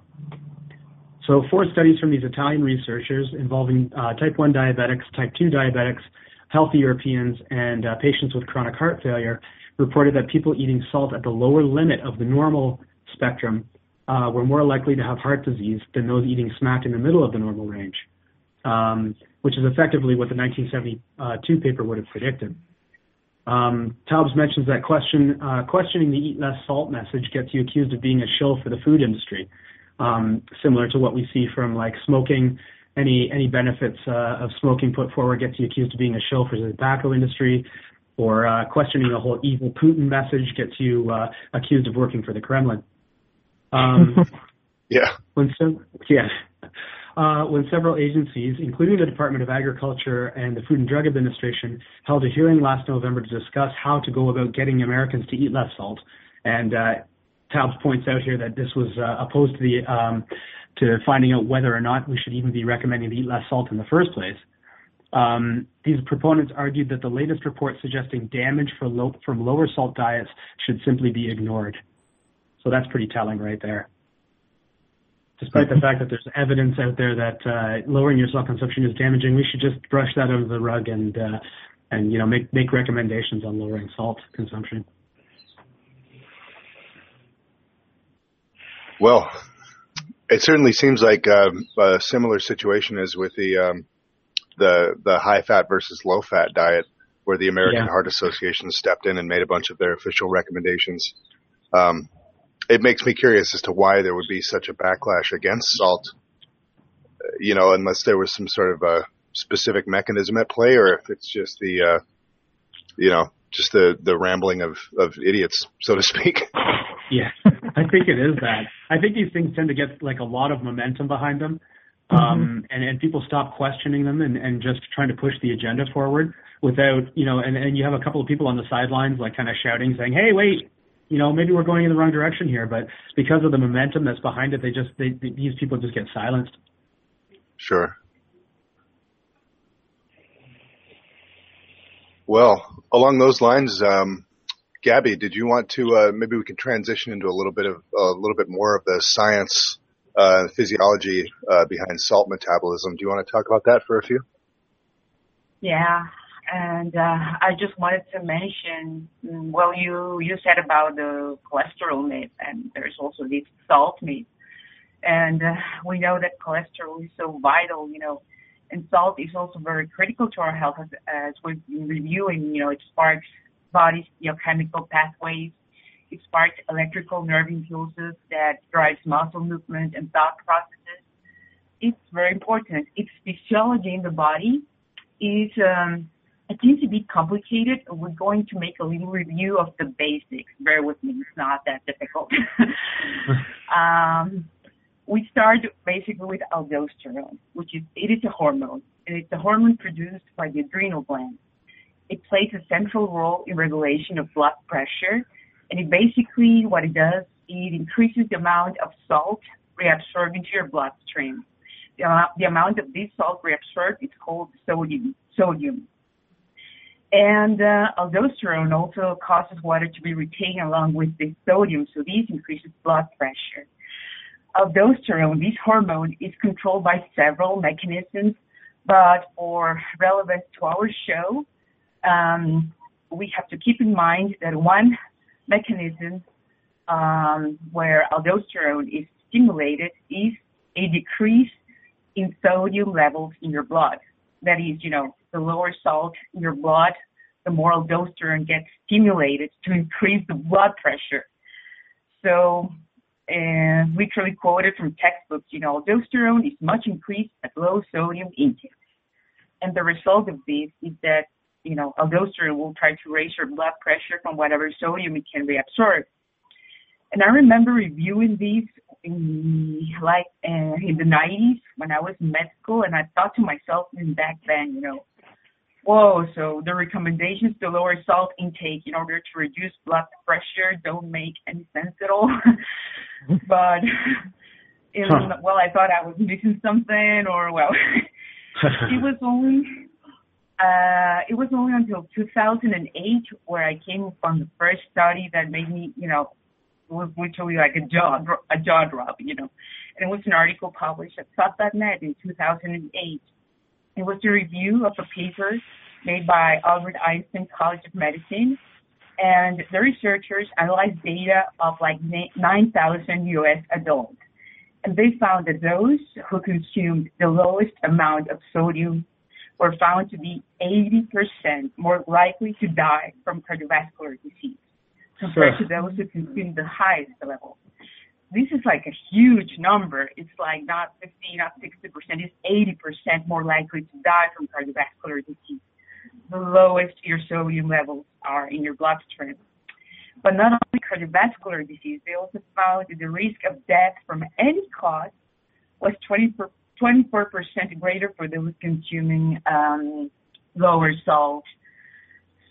So four studies from these Italian researchers involving uh, type 1 diabetics, type 2 diabetics, healthy Europeans, and uh, patients with chronic heart failure reported that people eating salt at the lower limit of the normal spectrum uh, were more likely to have heart disease than those eating smack in the middle of the normal range, um, which is effectively what the 1972 paper would have predicted. Um, Taubes mentions that question, uh, questioning the eat less salt message gets you accused of being a shill for the food industry um, similar to what we see from like smoking. Any any benefits uh, of smoking put forward gets you accused of being a shill for the tobacco industry, or uh, questioning the whole evil Putin message gets you uh, accused of working for the Kremlin. Um, yeah. When so, yeah. Uh, when several agencies, including the Department of Agriculture and the Food and Drug Administration, held a hearing last November to discuss how to go about getting Americans to eat less salt. And uh, Taubes points out here that this was uh, opposed to the um, to finding out whether or not we should even be recommending to eat less salt in the first place. Um, these proponents argued that the latest report suggesting damage low, from lower salt diets should simply be ignored. So that's pretty telling right there. Despite the fact that there's evidence out there that uh, lowering your salt consumption is damaging, we should just brush that under the rug and uh, and you know make make recommendations on lowering salt consumption. Well, it certainly seems like um, a similar situation as with the um, the the high fat versus low fat diet, where the American yeah. Heart Association stepped in and made a bunch of their official recommendations. Um, it makes me curious as to why there would be such a backlash against salt. You know, unless there was some sort of a specific mechanism at play, or if it's just the, uh, you know, just the the rambling of of idiots, so to speak. Yeah, I think it is that. I think these things tend to get like a lot of momentum behind them, um, mm-hmm. and and people stop questioning them and and just trying to push the agenda forward without you know, and and you have a couple of people on the sidelines like kind of shouting, saying, "Hey, wait." You know, maybe we're going in the wrong direction here, but because of the momentum that's behind it, they just they, they these people just get silenced. Sure. Well, along those lines, um, Gabby, did you want to uh, maybe we can transition into a little bit of a little bit more of the science, uh, physiology uh, behind salt metabolism? Do you want to talk about that for a few? Yeah, and uh, I just wanted to mention, well, you you said about the cholesterol myth, and there's also this salt myth, and uh, we know that cholesterol is so vital, you know, and salt is also very critical to our health as, as we've been reviewing. You know, it sparks body's biochemical pathways. It sparks electrical nerve impulses that drives muscle movement and thought processes. It's very important. Its physiology in the body is um, it seems a bit complicated. We're going to make a little review of the basics. Bear with me; it's not that difficult. um, we start basically with aldosterone, which is it is a hormone, and it's a hormone produced by the adrenal gland. It plays a central role in regulation of blood pressure, and it basically what it does it increases the amount of salt reabsorbed into your bloodstream. The, uh, the amount of this salt reabsorbed is called sodium. Sodium. And uh, aldosterone also causes water to be retained along with the sodium, so this increases blood pressure. Aldosterone, this hormone, is controlled by several mechanisms, but for relevance to our show, um, we have to keep in mind that one mechanism um, where aldosterone is stimulated is a decrease in sodium levels in your blood. That is, you know, the lower salt in your blood, the more aldosterone gets stimulated to increase the blood pressure. So, and literally quoted from textbooks, you know, aldosterone is much increased at low sodium intake. And the result of this is that, you know, aldosterone will try to raise your blood pressure from whatever sodium it can reabsorb. And I remember reviewing these in like uh, in the 90s when I was in med school, and I thought to myself even back then, you know, whoa, so the recommendations to lower salt intake in order to reduce blood pressure don't make any sense at all. but in, huh. well, I thought I was missing something, or well, it was only uh, it was only until 2008 where I came upon the first study that made me, you know, was literally like a jaw a jaw drop, you know. And it was an article published at SOTT.net in 2008. It was a review of a paper made by Albert Einstein College of Medicine, and the researchers analyzed data of like 9,000 U.S. adults, and they found that those who consumed the lowest amount of sodium were found to be 80% more likely to die from cardiovascular disease compared sure. to those who consumed the highest level. This is like a huge number. It's like not 50, not 60%, it's 80% more likely to die from cardiovascular disease. The lowest your sodium levels are in your bloodstream. But not only cardiovascular disease, they also found that the risk of death from any cause was 24, 24% greater for those consuming um, lower salt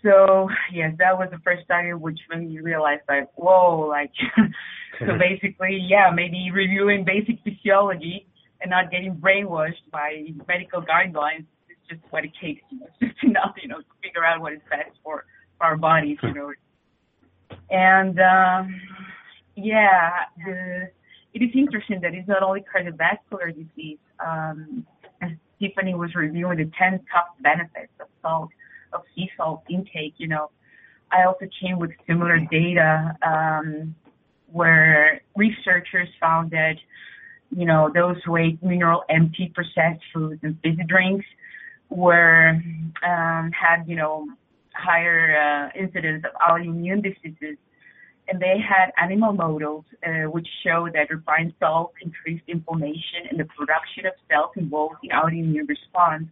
so yes, that was the first study which made me realize like, whoa, like so basically, yeah, maybe reviewing basic physiology and not getting brainwashed by medical guidelines is just what it takes, you know, it's just enough, you know, to figure out what is best for, for our bodies, you know. And um yeah, the it is interesting that it's not only cardiovascular disease. Um Tiffany was reviewing the ten top benefits of salt of sea salt intake, you know, I also came with similar data um, where researchers found that, you know, those who ate mineral empty processed foods and fizzy drinks were um, had, you know, higher uh, incidence of autoimmune diseases. And they had animal models uh, which show that refined salt increased inflammation and the production of cells involved in autoimmune response.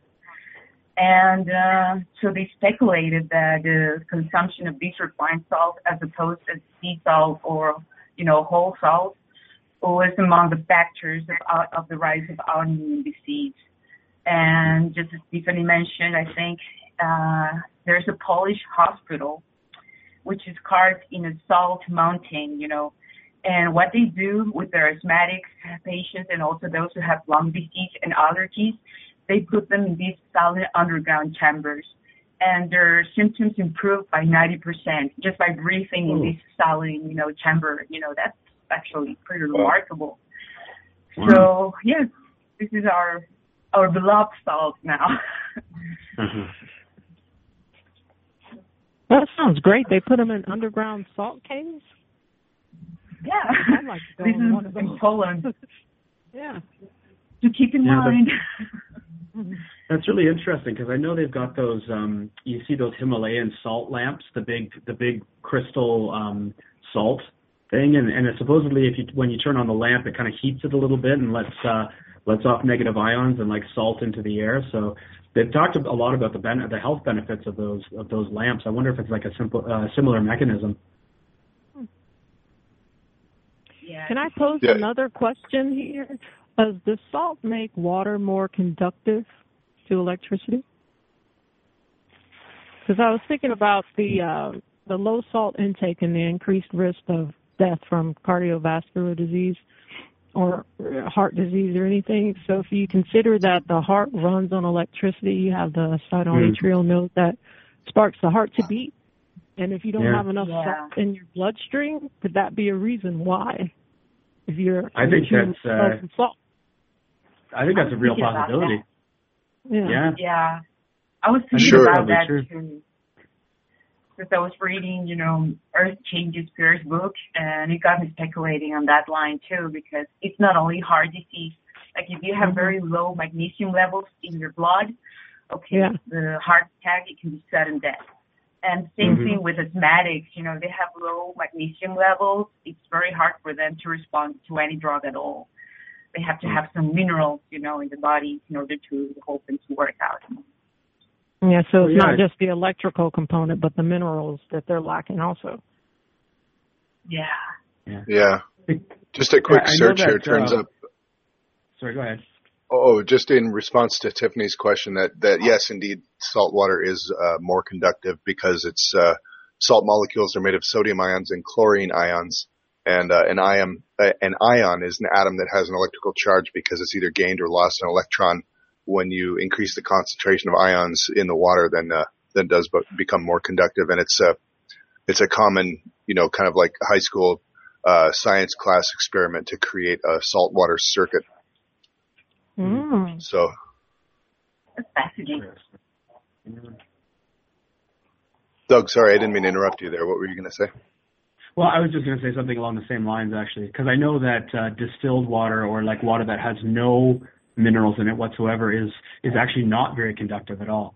And uh, so they speculated that the consumption of these refined salt as opposed to sea salt or, you know, whole salt was among the factors of, of the rise of autoimmune disease. And just as Stephanie mentioned, I think uh, there's a Polish hospital which is carved in a salt mountain, you know, and what they do with their asthmatics patients and also those who have lung disease and allergies, they put them in these solid underground chambers and their symptoms improved by 90% just by breathing in this solid, you know, chamber. You know, that's actually pretty remarkable. Wow. So, yes, this is our our beloved salt now. mm-hmm. That sounds great. They put them in underground salt caves. Yeah, I like this is in Poland. yeah. To keep in yeah, mind. That's really interesting because I know they've got those. Um, you see those Himalayan salt lamps, the big, the big crystal um, salt thing, and and it supposedly if you when you turn on the lamp, it kind of heats it a little bit and lets uh, lets off negative ions and like salt into the air. So they've talked a lot about the ben- the health benefits of those of those lamps. I wonder if it's like a simple uh, similar mechanism. Can I pose Yeah. another question here? Does the salt make water more conductive to electricity? Because I was thinking about the uh, the low salt intake and the increased risk of death from cardiovascular disease or uh, heart disease or anything. So if you consider that the heart runs on electricity, you have the sinoatrial node that sparks the heart to beat. And if you don't Yeah. have enough Yeah. salt in your bloodstream, could that be a reason why? If you're I think that's, uh, salt. I think that's a real possibility. Yeah. Yeah. Yeah. I was thinking sure about that true. too. Because I was reading, you know, Earth Changes Pierce book, and it got me speculating on that line too, because it's not only heart disease. Like if you have Mhm. very low magnesium levels in your blood, okay, Yeah. the heart attack, it can be sudden death. And same Mhm. thing with asthmatics, you know, they have low magnesium levels. It's very hard for them to respond to any drug at all. They have to have some minerals, you know, in the body in order to the whole thing to work out. Yeah, so Well, it's yeah. not just the electrical component, but the minerals that they're lacking also. Yeah. Yeah. Just a quick Yeah, I know search here turns uh, up. Sorry, go ahead. Oh, just in response to Tiffany's question that, that yes, indeed, salt water is uh, more conductive because its uh, salt molecules are made of sodium ions and chlorine ions. And uh, an ion, uh, an ion is an atom that has an electrical charge because it's either gained or lost an electron. When you increase the concentration of ions in the water, then uh, then it does be- become more conductive. And it's a it's a common, you know, kind of like high school uh, science class experiment to create a saltwater circuit. Mm. So That's fascinating. Doug, sorry, I didn't mean to interrupt you there. What were you going to say? Well, I was just going to say something along the same lines actually, because I know that uh, distilled water or like water that has no minerals in it whatsoever is is actually not very conductive at all.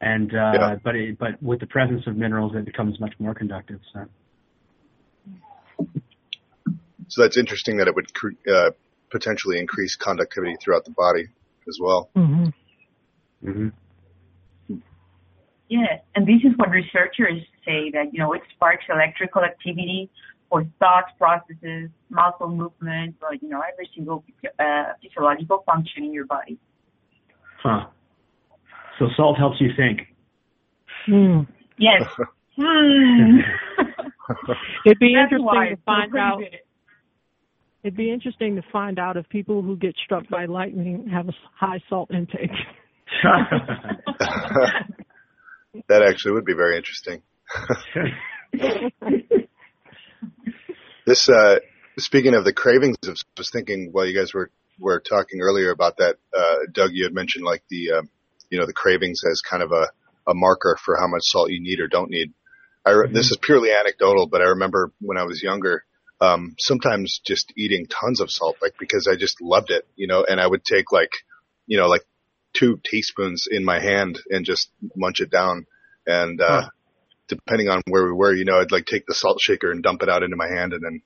And uh, Yeah. but it, but with the presence of minerals, it becomes much more conductive. So So that's interesting that it would cre- uh, potentially increase conductivity throughout the body as well. hmm hmm Yes, and this is what researchers say that you know it sparks electrical activity for thought processes, muscle movement, or you know every single uh, physiological function in your body. huh. So salt helps you think. Mm. Yes. hmm. It'd be That's interesting why to find out. crazy. It'd be interesting to find out if people who get struck by lightning have a high salt intake. that actually would be very interesting. This, uh, speaking of the cravings, I was thinking while you guys were, were talking earlier about that, uh, Doug, you had mentioned like the, um, you know, the cravings as kind of a, a marker for how much salt you need or don't need. I, re- this is purely anecdotal, but I remember when I was younger, um, sometimes just eating tons of salt, like because I just loved it, you know, and I would take like, you know, like two teaspoons in my hand and just munch it down. And, uh, Huh. Depending on where we were, you know, I'd like take the salt shaker and dump it out into my hand and then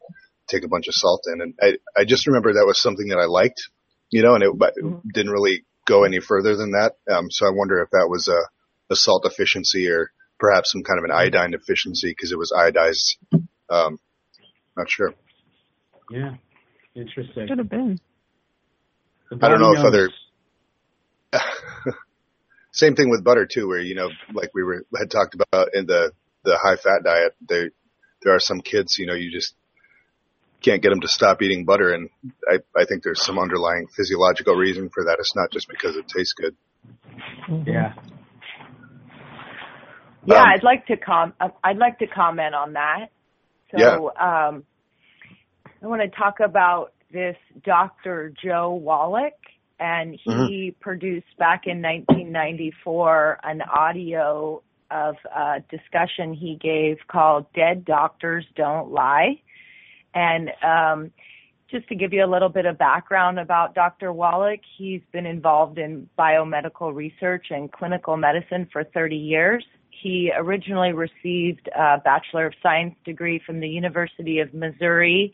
take a bunch of salt in. And I, I just remember that was something that I liked, you know, and it, it Mhm. didn't really go any further than that. Um, so I wonder if that was a, a salt deficiency or perhaps some kind of an iodine deficiency because it was iodized. Um, not sure. yeah. Interesting. Could have been. I don't know body if other, knows. same thing with butter too, where, you know, like we were, had talked about in the, the high fat diet, there, there are some kids, you know, you just can't get them to stop eating butter. And I, I think there's some underlying physiological reason for that. It's not just because it tastes good. Yeah. Yeah, Um, I'd like to com uh, I'd like to comment on that. So um I want to talk about this Dr. Joel Wallach and he produced back in 1994 an audio of a discussion he gave called Dead Doctors Don't Lie. And um just to give you a little bit of background about Dr. Wallach, he's been involved in biomedical research and clinical medicine for 30 years. He originally received a Bachelor of Science degree from the University of Missouri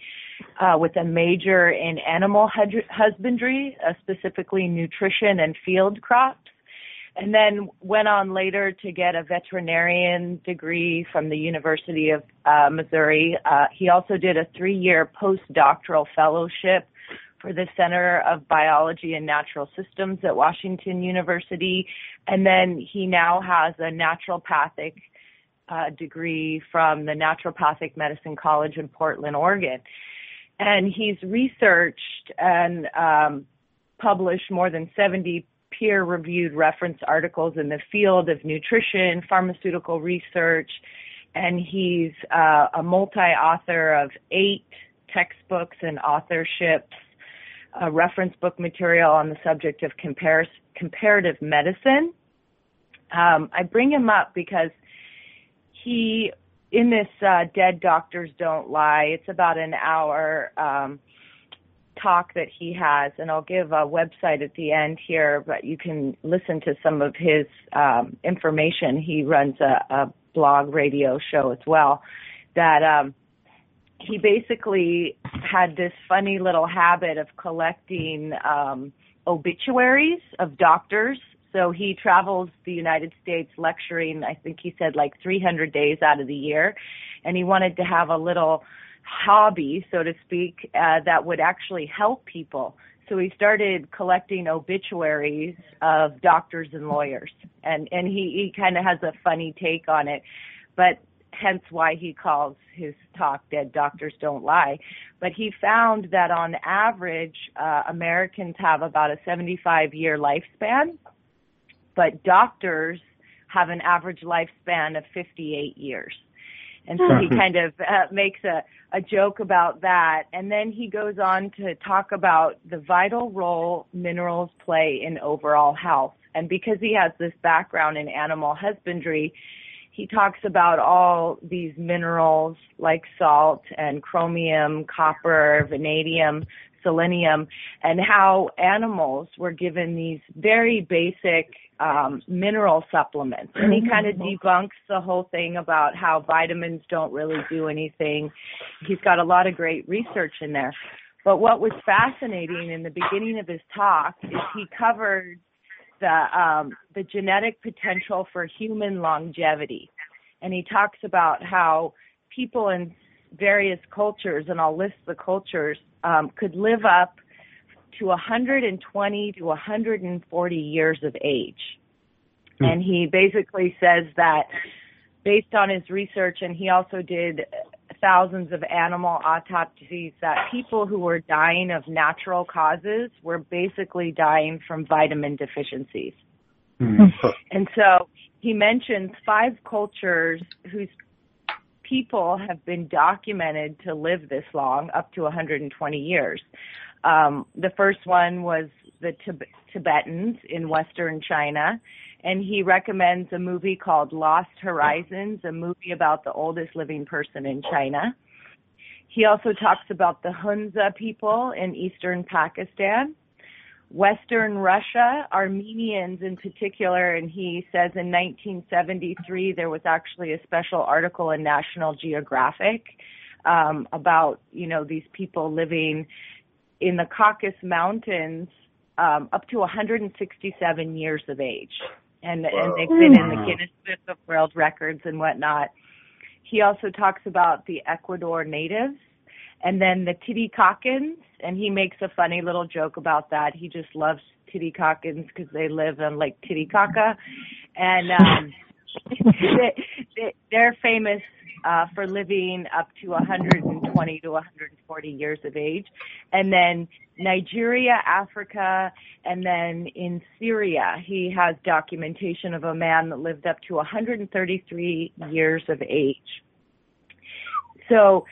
uh, with a major in animal husbandry, uh, specifically nutrition and field crops. and then went on later to get a veterinarian degree from the University of uh, Missouri. Uh, he also did a three-year postdoctoral fellowship for the Center of Biology and Natural Systems at Washington University, and then he now has a naturopathic uh, degree from the Naturopathic Medicine College in Portland, Oregon. And he's researched and um, published more than 70 peer reviewed reference articles in the field of nutrition, pharmaceutical research, and he's uh, a multi author of eight textbooks and authorships, uh, reference book material on the subject of compar- comparative medicine. Um, I bring him up because he, in this uh, Dead Doctors Don't Lie, it's about an hour. Um, talk that he has, and I'll give a website at the end here, but you can listen to some of his um, information. He runs a, a blog radio show as well. That um, he basically had this funny little habit of collecting um, obituaries of doctors. So he travels the United States lecturing, I think he said like 300 days out of the year. And he wanted to have a little hobby, so to speak, uh, that would actually help people. So he started collecting obituaries of doctors and lawyers, and and he he kind of has a funny take on it, but hence why he calls his talk "Dead Doctors Don't Lie." But he found that on average, uh, Americans have about a 75 year lifespan, but doctors have an average lifespan of 58 years. And so he kind of uh, makes a, a joke about that. And then he goes on to talk about the vital role minerals play in overall health. And because he has this background in animal husbandry, he talks about all these minerals like salt and chromium, copper, vanadium, selenium, and how animals were given these very basic um, mineral supplements. And he kind of mm-hmm. debunks the whole thing about how vitamins don't really do anything. He's got a lot of great research in there. But what was fascinating in the beginning of his talk is he covered the um, the genetic potential for human longevity, and he talks about how people in various cultures, and I'll list the cultures, um, could live up to 120 to 140 years of age. Hmm. And he basically says that based on his research, and he also did thousands of animal autopsies, that people who were dying of natural causes were basically dying from vitamin deficiencies. Hmm. And so he mentions five cultures whose people have been documented to live this long, up to 120 years. Um, the first one was the Tib- Tibetans in Western China, and he recommends a movie called Lost Horizons, a movie about the oldest living person in China. He also talks about the Hunza people in eastern Pakistan, Western Russia, Armenians in particular, and he says in 1973 there was actually a special article in National Geographic um, about you know these people living in the Caucasus Mountains um, up to 167 years of age, and Whoa. and they've been in the Guinness Book of World Records and whatnot. He also talks about the Ecuador natives, and then the Titicacans, and he makes a funny little joke about that. He just loves Titicacans because they live on Lake Titicaca, and um, they, they, they're famous uh, for living up to 120 to 140 years of age. And then Nigeria, Africa, and then in Syria, he has documentation of a man that lived up to 133 years of age. So,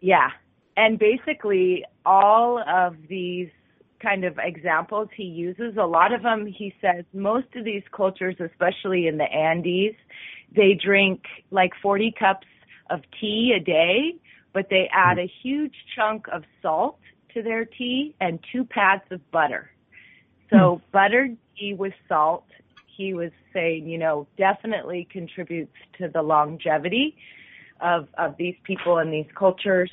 yeah. And basically, all of these kind of examples he uses, a lot of them, he says, most of these cultures, especially in the Andes, they drink like 40 cups of tea a day, but they add a huge chunk of salt to their tea and two pads of butter. So hmm. buttered tea with salt, he was saying, you know, definitely contributes to the longevity of of these people and these cultures.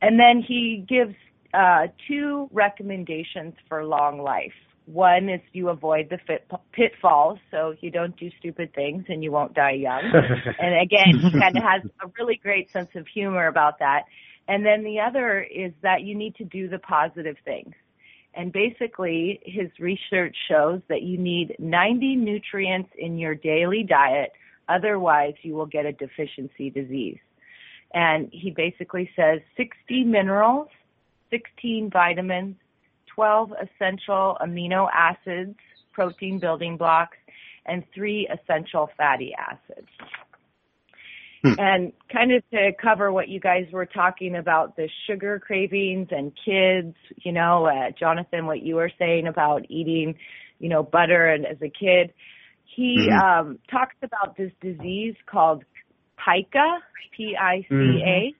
And then he gives uh, two recommendations for long life. One is you avoid the fit, pitfalls, so you don't do stupid things and you won't die young. and again, he kind of has a really great sense of humor about that. And then the other is that you need to do the positive things. And basically, his research shows that you need 90 nutrients in your daily diet, otherwise, you will get a deficiency disease. And he basically says 60 minerals, 16 vitamins, 12 essential amino acids, protein building blocks, and three essential fatty acids. Hmm. And kind of to cover what you guys were talking about the sugar cravings and kids, you know, uh, Jonathan, what you were saying about eating, you know, butter and as a kid, he mm-hmm. um, talks about this disease called pica, P-I-C-A, mm-hmm.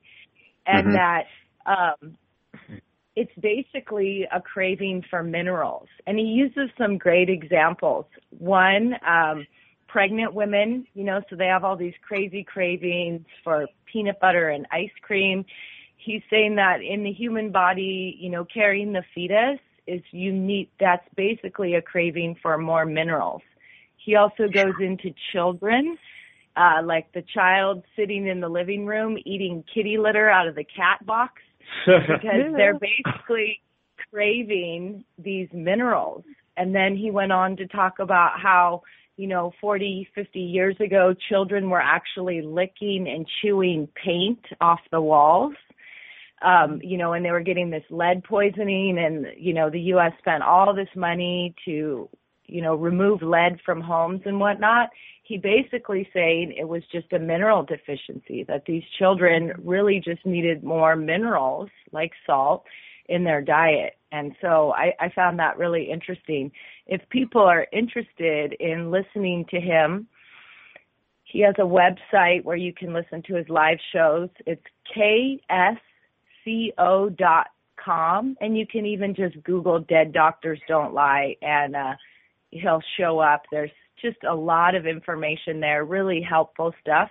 and mm-hmm. that um, it's basically a craving for minerals. And he uses some great examples. One, um, pregnant women, you know, so they have all these crazy cravings for peanut butter and ice cream. He's saying that in the human body, you know, carrying the fetus is unique. That's basically a craving for more minerals. He also goes into children, uh, like the child sitting in the living room eating kitty litter out of the cat box because they're basically craving these minerals. And then he went on to talk about how you know, 40, 50 years ago, children were actually licking and chewing paint off the walls. Um, you know, and they were getting this lead poisoning and, you know, the U.S. spent all this money to, you know, remove lead from homes and whatnot. He basically saying it was just a mineral deficiency, that these children really just needed more minerals like salt in their diet. And so I, I found that really interesting. If people are interested in listening to him, he has a website where you can listen to his live shows. It's ksco dot com and you can even just Google Dead Doctors Don't Lie, and uh, he'll show up. There's just a lot of information there, really helpful stuff.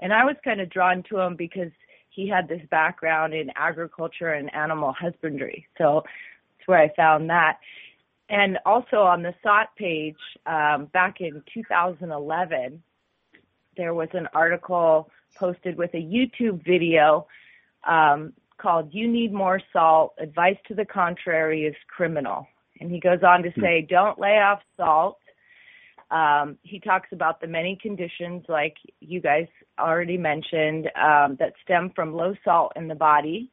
And I was kind of drawn to him because he had this background in agriculture and animal husbandry. So that's where I found that. And also on the SOTT page, um, back in 2011, there was an article posted with a YouTube video um, called You Need More Salt. Advice to the contrary is criminal. And he goes on to hmm. say, don't lay off salt. Um, he talks about the many conditions, like you guys already mentioned, um, that stem from low salt in the body,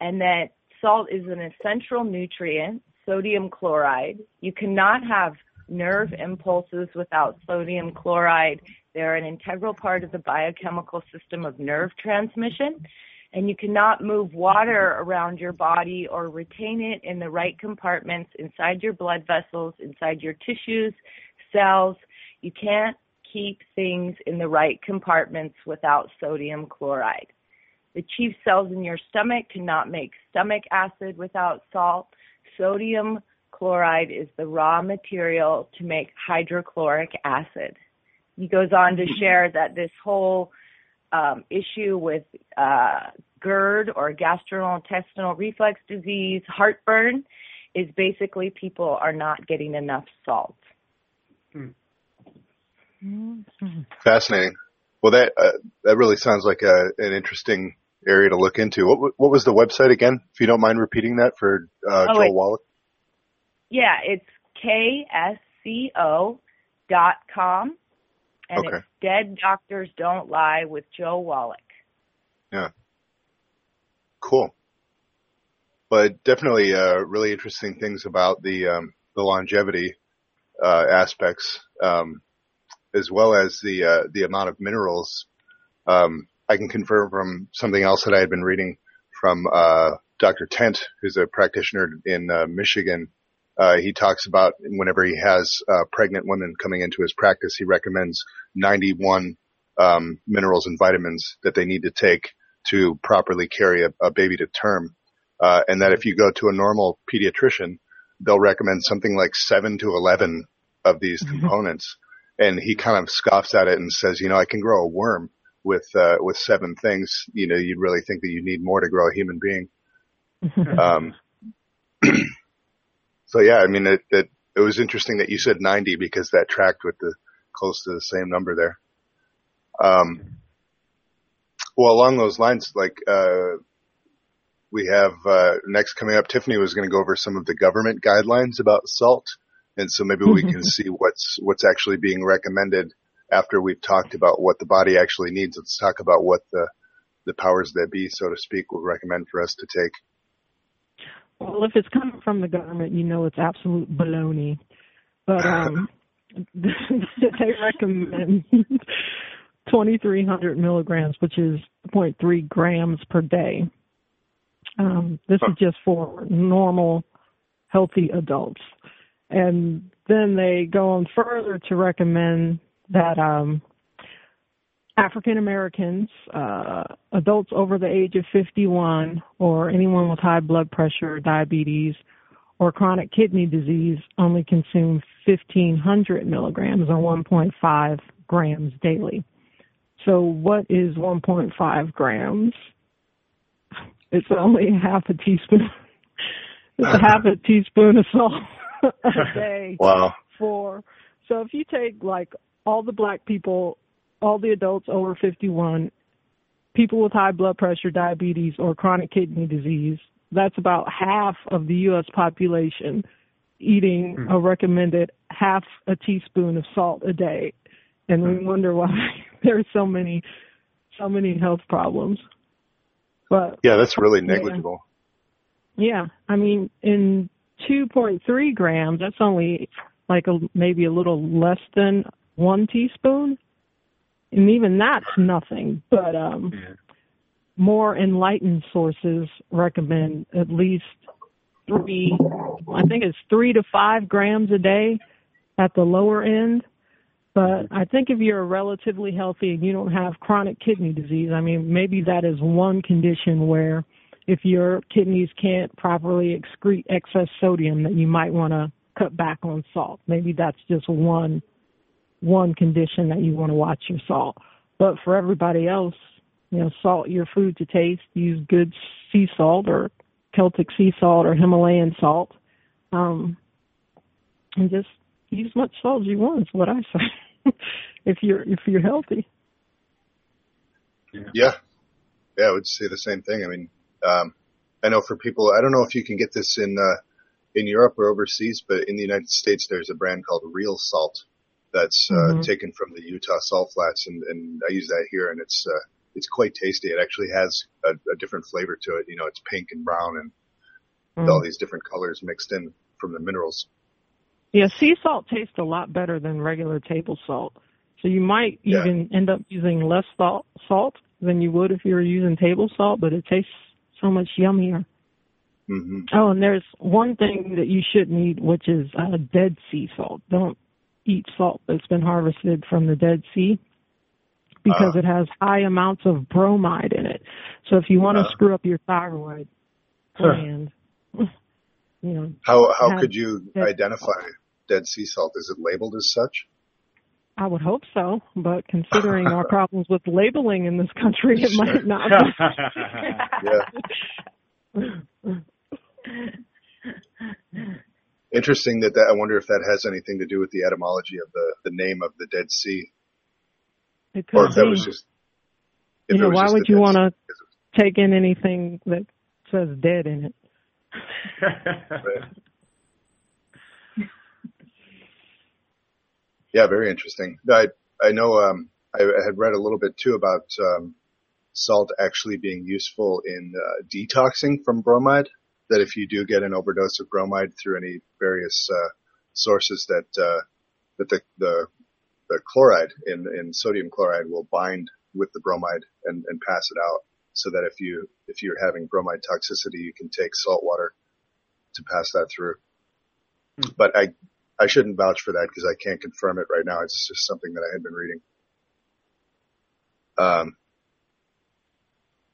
and that salt is an essential nutrient, sodium chloride. You cannot have nerve impulses without sodium chloride. They're an integral part of the biochemical system of nerve transmission. And you cannot move water around your body or retain it in the right compartments inside your blood vessels, inside your tissues, cells. You can't keep things in the right compartments without sodium chloride. The chief cells in your stomach cannot make stomach acid without salt. Sodium chloride is the raw material to make hydrochloric acid. He goes on to share that this whole um, issue with uh, GERD or gastrointestinal reflux disease, heartburn, is basically people are not getting enough salt. Fascinating. Well, that uh, that really sounds like a, an interesting area to look into. What what was the website again? If you don't mind repeating that for uh, oh, Joel Wallach. Yeah, it's ksco dot com, and okay. it's Dead Doctors Don't Lie with Joel Wallach. Yeah. Cool. But definitely, uh, really interesting things about the um, the longevity uh, aspects, um, as well as the uh, the amount of minerals. Um, I can confirm from something else that I had been reading from uh, Dr. Tent, who's a practitioner in uh, Michigan. Uh, he talks about whenever he has uh, pregnant women coming into his practice, he recommends 91 um, minerals and vitamins that they need to take to properly carry a, a baby to term. and that if you go to a normal pediatrician, they'll recommend something like seven to 11 of these mm-hmm. components. And he kind of scoffs at it and says, you know, I can grow a worm with, uh, with seven things. You know, you'd really think that you need more to grow a human being. um, so yeah, I mean, it, it it was interesting that you said 90 because that tracked with the close to the same number there. Um, well, along those lines, like, uh, we have, uh, next coming up, Tiffany was going to go over some of the government guidelines about salt. And so maybe we can see what's, what's actually being recommended after we've talked about what the body actually needs. Let's talk about what the, the powers that be, so to speak, would recommend for us to take. Well, if it's coming from the government, you know it's absolute baloney. But um, they recommend 2,300 milligrams, which is 0.3 grams per day. Um, this is just for normal, healthy adults. And then they go on further to recommend that um, African Americans, uh, adults over the age of 51, or anyone with high blood pressure, diabetes, or chronic kidney disease only consume 1500 milligrams or 1.5 grams daily. So what is 1.5 grams? It's only half a teaspoon. it's a half a teaspoon of salt a day. Wow. For so if you take like all the black people, all the adults over 51, people with high blood pressure, diabetes, or chronic kidney disease, that's about half of the U.S. population eating mm. a recommended half a teaspoon of salt a day. And we hmm. wonder why there's so many, so many health problems. But yeah, that's really negligible. Yeah, yeah. I mean, in 2.3 grams, that's only like a, maybe a little less than one teaspoon, and even that's nothing. But um, yeah. more enlightened sources recommend at least three. I think it's three to five grams a day at the lower end. But I think if you're relatively healthy and you don't have chronic kidney disease, I mean, maybe that is one condition where if your kidneys can't properly excrete excess sodium, that you might want to cut back on salt. Maybe that's just one one condition that you want to watch your salt. But for everybody else, you know, salt your food to taste. Use good sea salt or Celtic sea salt or Himalayan salt. Um, and just use much salt as you want is what I say. if you're if you're healthy. Yeah. yeah. I would say the same thing. I mean, um, I know for people, I don't know if you can get this in, uh, in Europe or overseas, but in the United States, there's a brand called Real Salt that's uh, mm-hmm. taken from the Utah salt flats, and, and I use that here, and it's uh, it's quite tasty. It actually has a, a different flavor to it. You know, it's pink and brown and mm. all these different colors mixed in from the minerals. Yeah, sea salt tastes a lot better than regular table salt. So you might yeah. even end up using less salt, salt than you would if you were using table salt, but it tastes so much yummier. Mm-hmm. Oh, and there's one thing that you shouldn't eat, which is uh, dead sea salt. Don't eat salt that's been harvested from the Dead Sea because uh, it has high amounts of bromide in it. So if you want to uh, screw up your thyroid gland, you know. How how could you identify Dead Sea salt? Is it labeled as such? I would hope so, but considering our problems with labeling in this country, it might not. yeah. Interesting that, that I wonder if that has anything to do with the etymology of the, the name of the Dead Sea. It could or if be. that was just. You know, why would you want to take in anything that says dead in it? yeah, very interesting. I I know um, I had read a little bit too about um, salt actually being useful in uh, detoxing from bromide that if you do get an overdose of bromide through any various uh, sources, that uh, that the, the the chloride in in sodium chloride will bind with the bromide and, and pass it out, so that if you if you're having bromide toxicity, you can take salt water to pass that through. Hmm. But I I shouldn't vouch for that because I can't confirm it right now. It's just something that I had been reading. Um,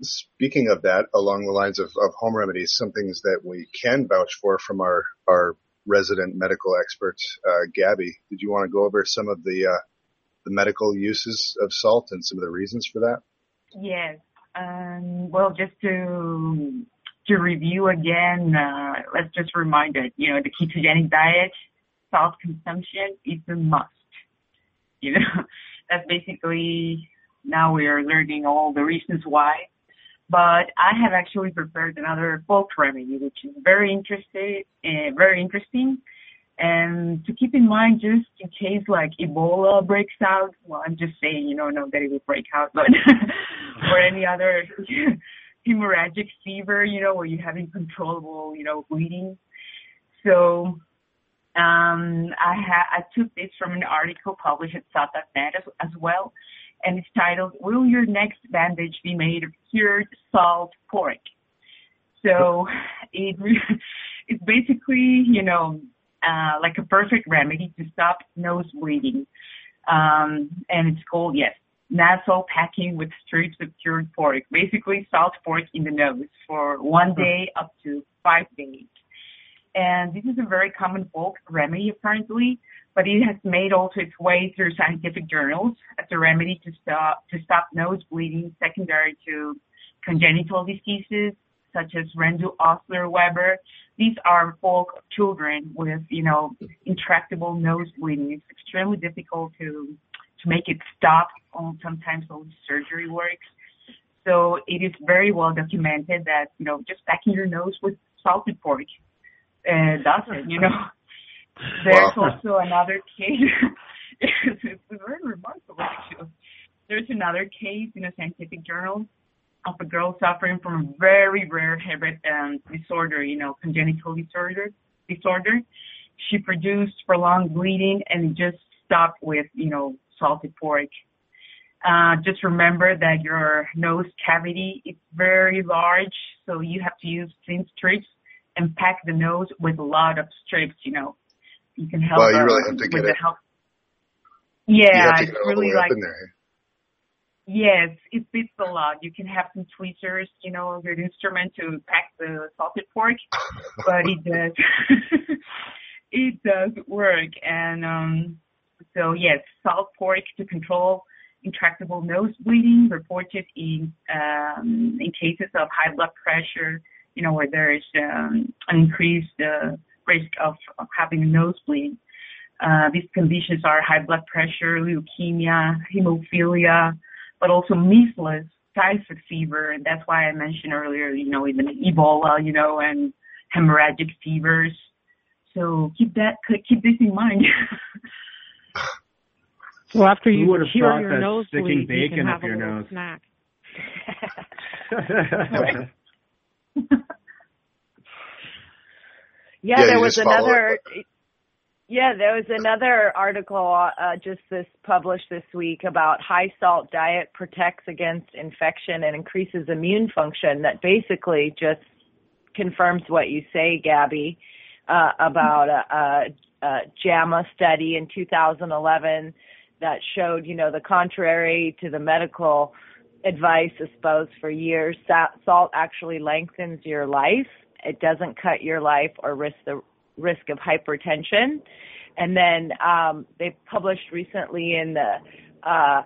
speaking of that, along the lines of, of home remedies, some things that we can vouch for from our, our resident medical expert, uh, Gabby. Did you want to go over some of the, uh, the medical uses of salt and some of the reasons for that? Yes. Um, well, just to to review again, uh, let's just remind it, you know, the ketogenic diet salt consumption is a must. You know, that's basically now we are learning all the reasons why. But I have actually prepared another folk remedy, which is very interesting, uh, very interesting. And to keep in mind, just in case like Ebola breaks out, well, I'm just saying, you know, not that it will break out, but or any other hemorrhagic fever, you know, where you have uncontrollable, you know, bleeding. So um, I ha- I took this from an article published at SOTT.net as, as well, and it's titled "Will Your Next Bandage Be Made of Cured Salt Pork?" So it it's basically you know uh, like a perfect remedy to stop nose bleeding, um, and it's called yes nasal packing with strips of cured pork, basically salt pork in the nose for one day up to five days. And this is a very common folk remedy apparently, but it has made also its way through scientific journals as a remedy to stop to stop nose bleeding secondary to congenital diseases such as Rendu-Osler-Weber. These are folk children with, you know, intractable nose bleeding. It's extremely difficult to to make it stop. Sometimes only surgery works. So it is very well documented that, you know, just packing your nose with salted pork uh, does it, you know. There's wow. also another case. it's, it's very remarkable, actually. There's another case in a scientific journal of a girl suffering from a very rare habit um, disorder, you know, congenital disorder. Disorder. She produced prolonged bleeding and just stopped with, you know, salted pork. Uh, just remember that your nose cavity is very large, so you have to use thin strips and pack the nose with a lot of strips. You know, you can help. Well, you really have to get it. Help. Yeah, it's really like. Yes, it fits a lot. You can have some tweezers, you know, a good instrument to pack the salted pork, but it does, it does work. And um so yes, salt pork to control intractable nose bleeding reported in um, in cases of high blood pressure, you know, where there is um, an increased uh, risk of, of having a nosebleed. Uh, these conditions are high blood pressure, leukemia, hemophilia, but also measles, typhoid fever, and that's why I mentioned earlier, you know, even Ebola, you know, and hemorrhagic fevers. So keep that, keep this in mind. Well, after you would have cure thought your that nose sticking bacon you can up have your a little nose. snack. yeah, Yeah, there was another. Yeah, there was another article uh, just this published this week about high salt diet protects against infection and increases immune function. That basically just confirms what you say, Gabby, uh, about a, a, a JAMA study in 2011 that showed, you know, the contrary to the medical advice, I suppose, for years. Salt actually lengthens your life. It doesn't cut your life or risk the risk of hypertension. And then um, they published recently in the uh,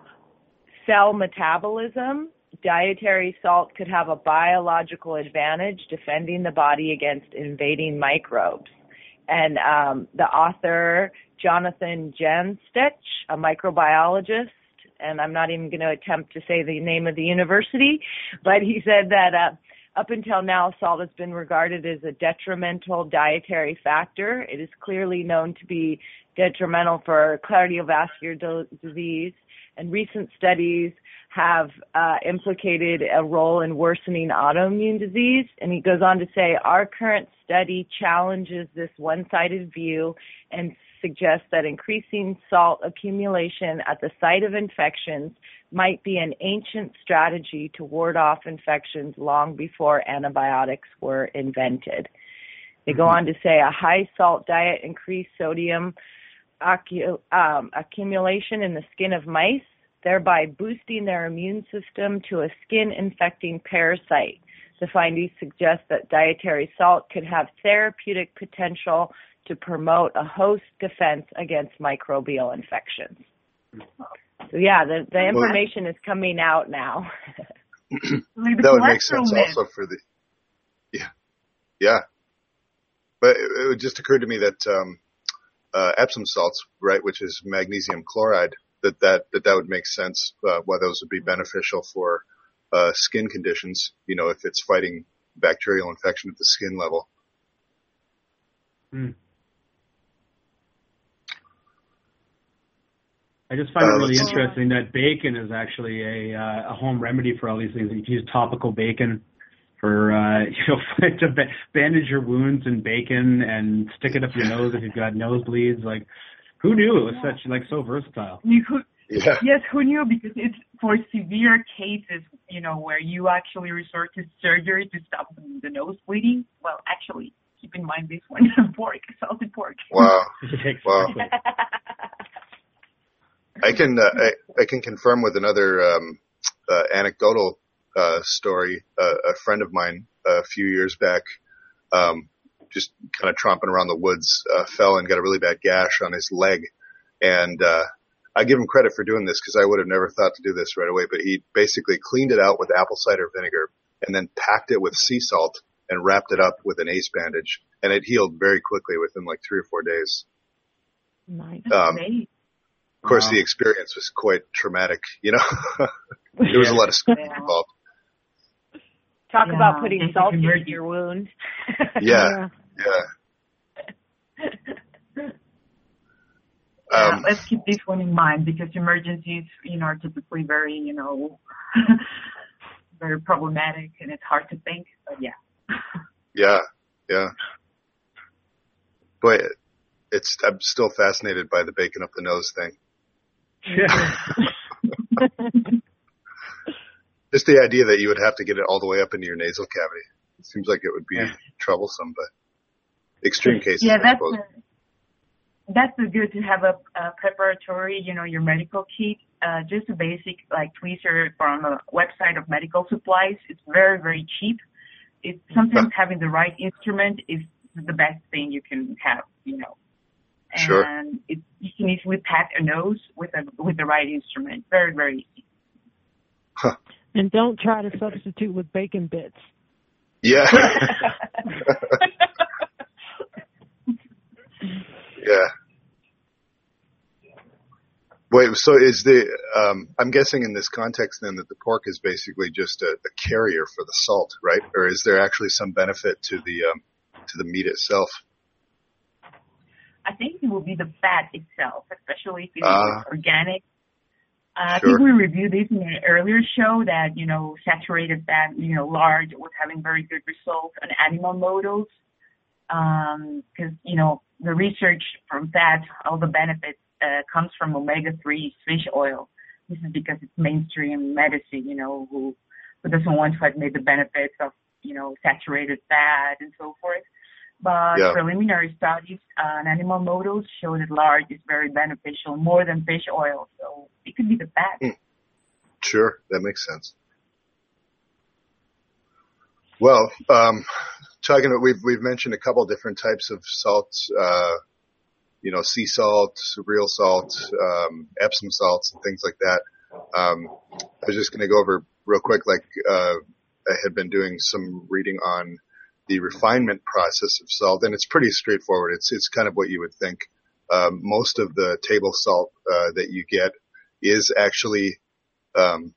Cell Metabolism, dietary salt could have a biological advantage defending the body against invading microbes. And um, the author, Jonathan Jantsch, a microbiologist, and I'm not even going to attempt to say the name of the university, but he said that uh, up until now, salt has been regarded as a detrimental dietary factor. It is clearly known to be detrimental for cardiovascular disease, and recent studies have uh, implicated a role in worsening autoimmune disease. And he goes on to say, our current study challenges this one-sided view and suggests that increasing salt accumulation at the site of infections might be an ancient strategy to ward off infections long before antibiotics were invented. They go on to say a high salt diet increased sodium um, accumulation in the skin of mice, thereby boosting their immune system to a skin infecting parasite. The findings suggest that dietary salt could have therapeutic potential to promote a host defense against microbial infections. So yeah, the, the information is coming out now. that would make sense also for the, yeah, yeah. But it, it just occurred to me that, um, uh, Epsom salts, right, which is magnesium chloride, that that that, that would make sense. Uh, why those would be beneficial for uh, skin conditions. You know, if it's fighting bacterial infection at the skin level. Hmm. I just find uh, it really interesting that bacon is actually a uh, a home remedy for all these things. You can use topical bacon for uh, you know to bandage your wounds in bacon and stick it up your nose if you've got nosebleeds. Like, who knew it was such like so versatile? You could, yeah. Yes, who knew? Because it's for severe cases, you know, where you actually resort to surgery to stop the nose bleeding. Well, actually, keep in mind this one: pork, salted pork. Wow. wow. I can uh, I, I, can confirm with another um, uh, anecdotal uh, story. Uh, a friend of mine a few years back, um, just kind of tromping around the woods, uh, fell and got a really bad gash on his leg. And uh, I give him credit for doing this because I would have never thought to do this right away. But he basically cleaned it out with apple cider vinegar and then packed it with sea salt and wrapped it up with an ace bandage, and it healed very quickly within like three or four days. Nice. Um, of course, wow. the experience was quite traumatic. You know, there was a lot of skin yeah. involved. Talk yeah, about putting salt in your wound. yeah, yeah. yeah. Um, let's keep this one in mind because emergencies, you know, are typically very, you know, very problematic and it's hard to think. But yeah. yeah, yeah. Boy, it's I'm still fascinated by the bacon up the nose thing. Just the idea that you would have to get it all the way up into your nasal cavity. It seems like it would be yeah. troublesome, but extreme cases. Yeah, that's a, that's a good to have a, a, preparatory, you know, your medical kit. Uh, just a basic like tweezer from a website of medical supplies. It's very very cheap. It's sometimes having the right instrument is the best thing you can have. You know. Sure. And it, you can easily pat a nose with a with the right instrument. Very very easy. Huh. And don't try to substitute with bacon bits. Yeah. yeah. Wait, so is the, um, I'm guessing in this context then that the pork is basically just a, a carrier for the salt, right? Or is there actually some benefit to the, um, to the meat itself? I think it will be the fat itself, especially if it's uh, organic. Uh, sure. I think we reviewed this in an earlier show that, you know, saturated fat, you know, large was having very good results on animal models. Um, cause, you know, the research from fat, all the benefits, uh, comes from omega-3 fish oil. This is because it's mainstream medicine, you know, who, who doesn't want to admit the benefits of, you know, saturated fat and so forth but yeah. preliminary studies on animal models show that lard is very beneficial, more than fish oil. So it could be the best. Mm. Sure, that makes sense. Well, um, talking about, we've we've mentioned a couple different types of salts, uh, you know, sea salt, real salt, um, Epsom salts, and things like that. Um, I was just going to go over real quick, like uh, I had been doing some reading on the refinement process of salt, and it's pretty straightforward. It's it's kind of what you would think. Um, most of the table salt uh, that you get is actually um,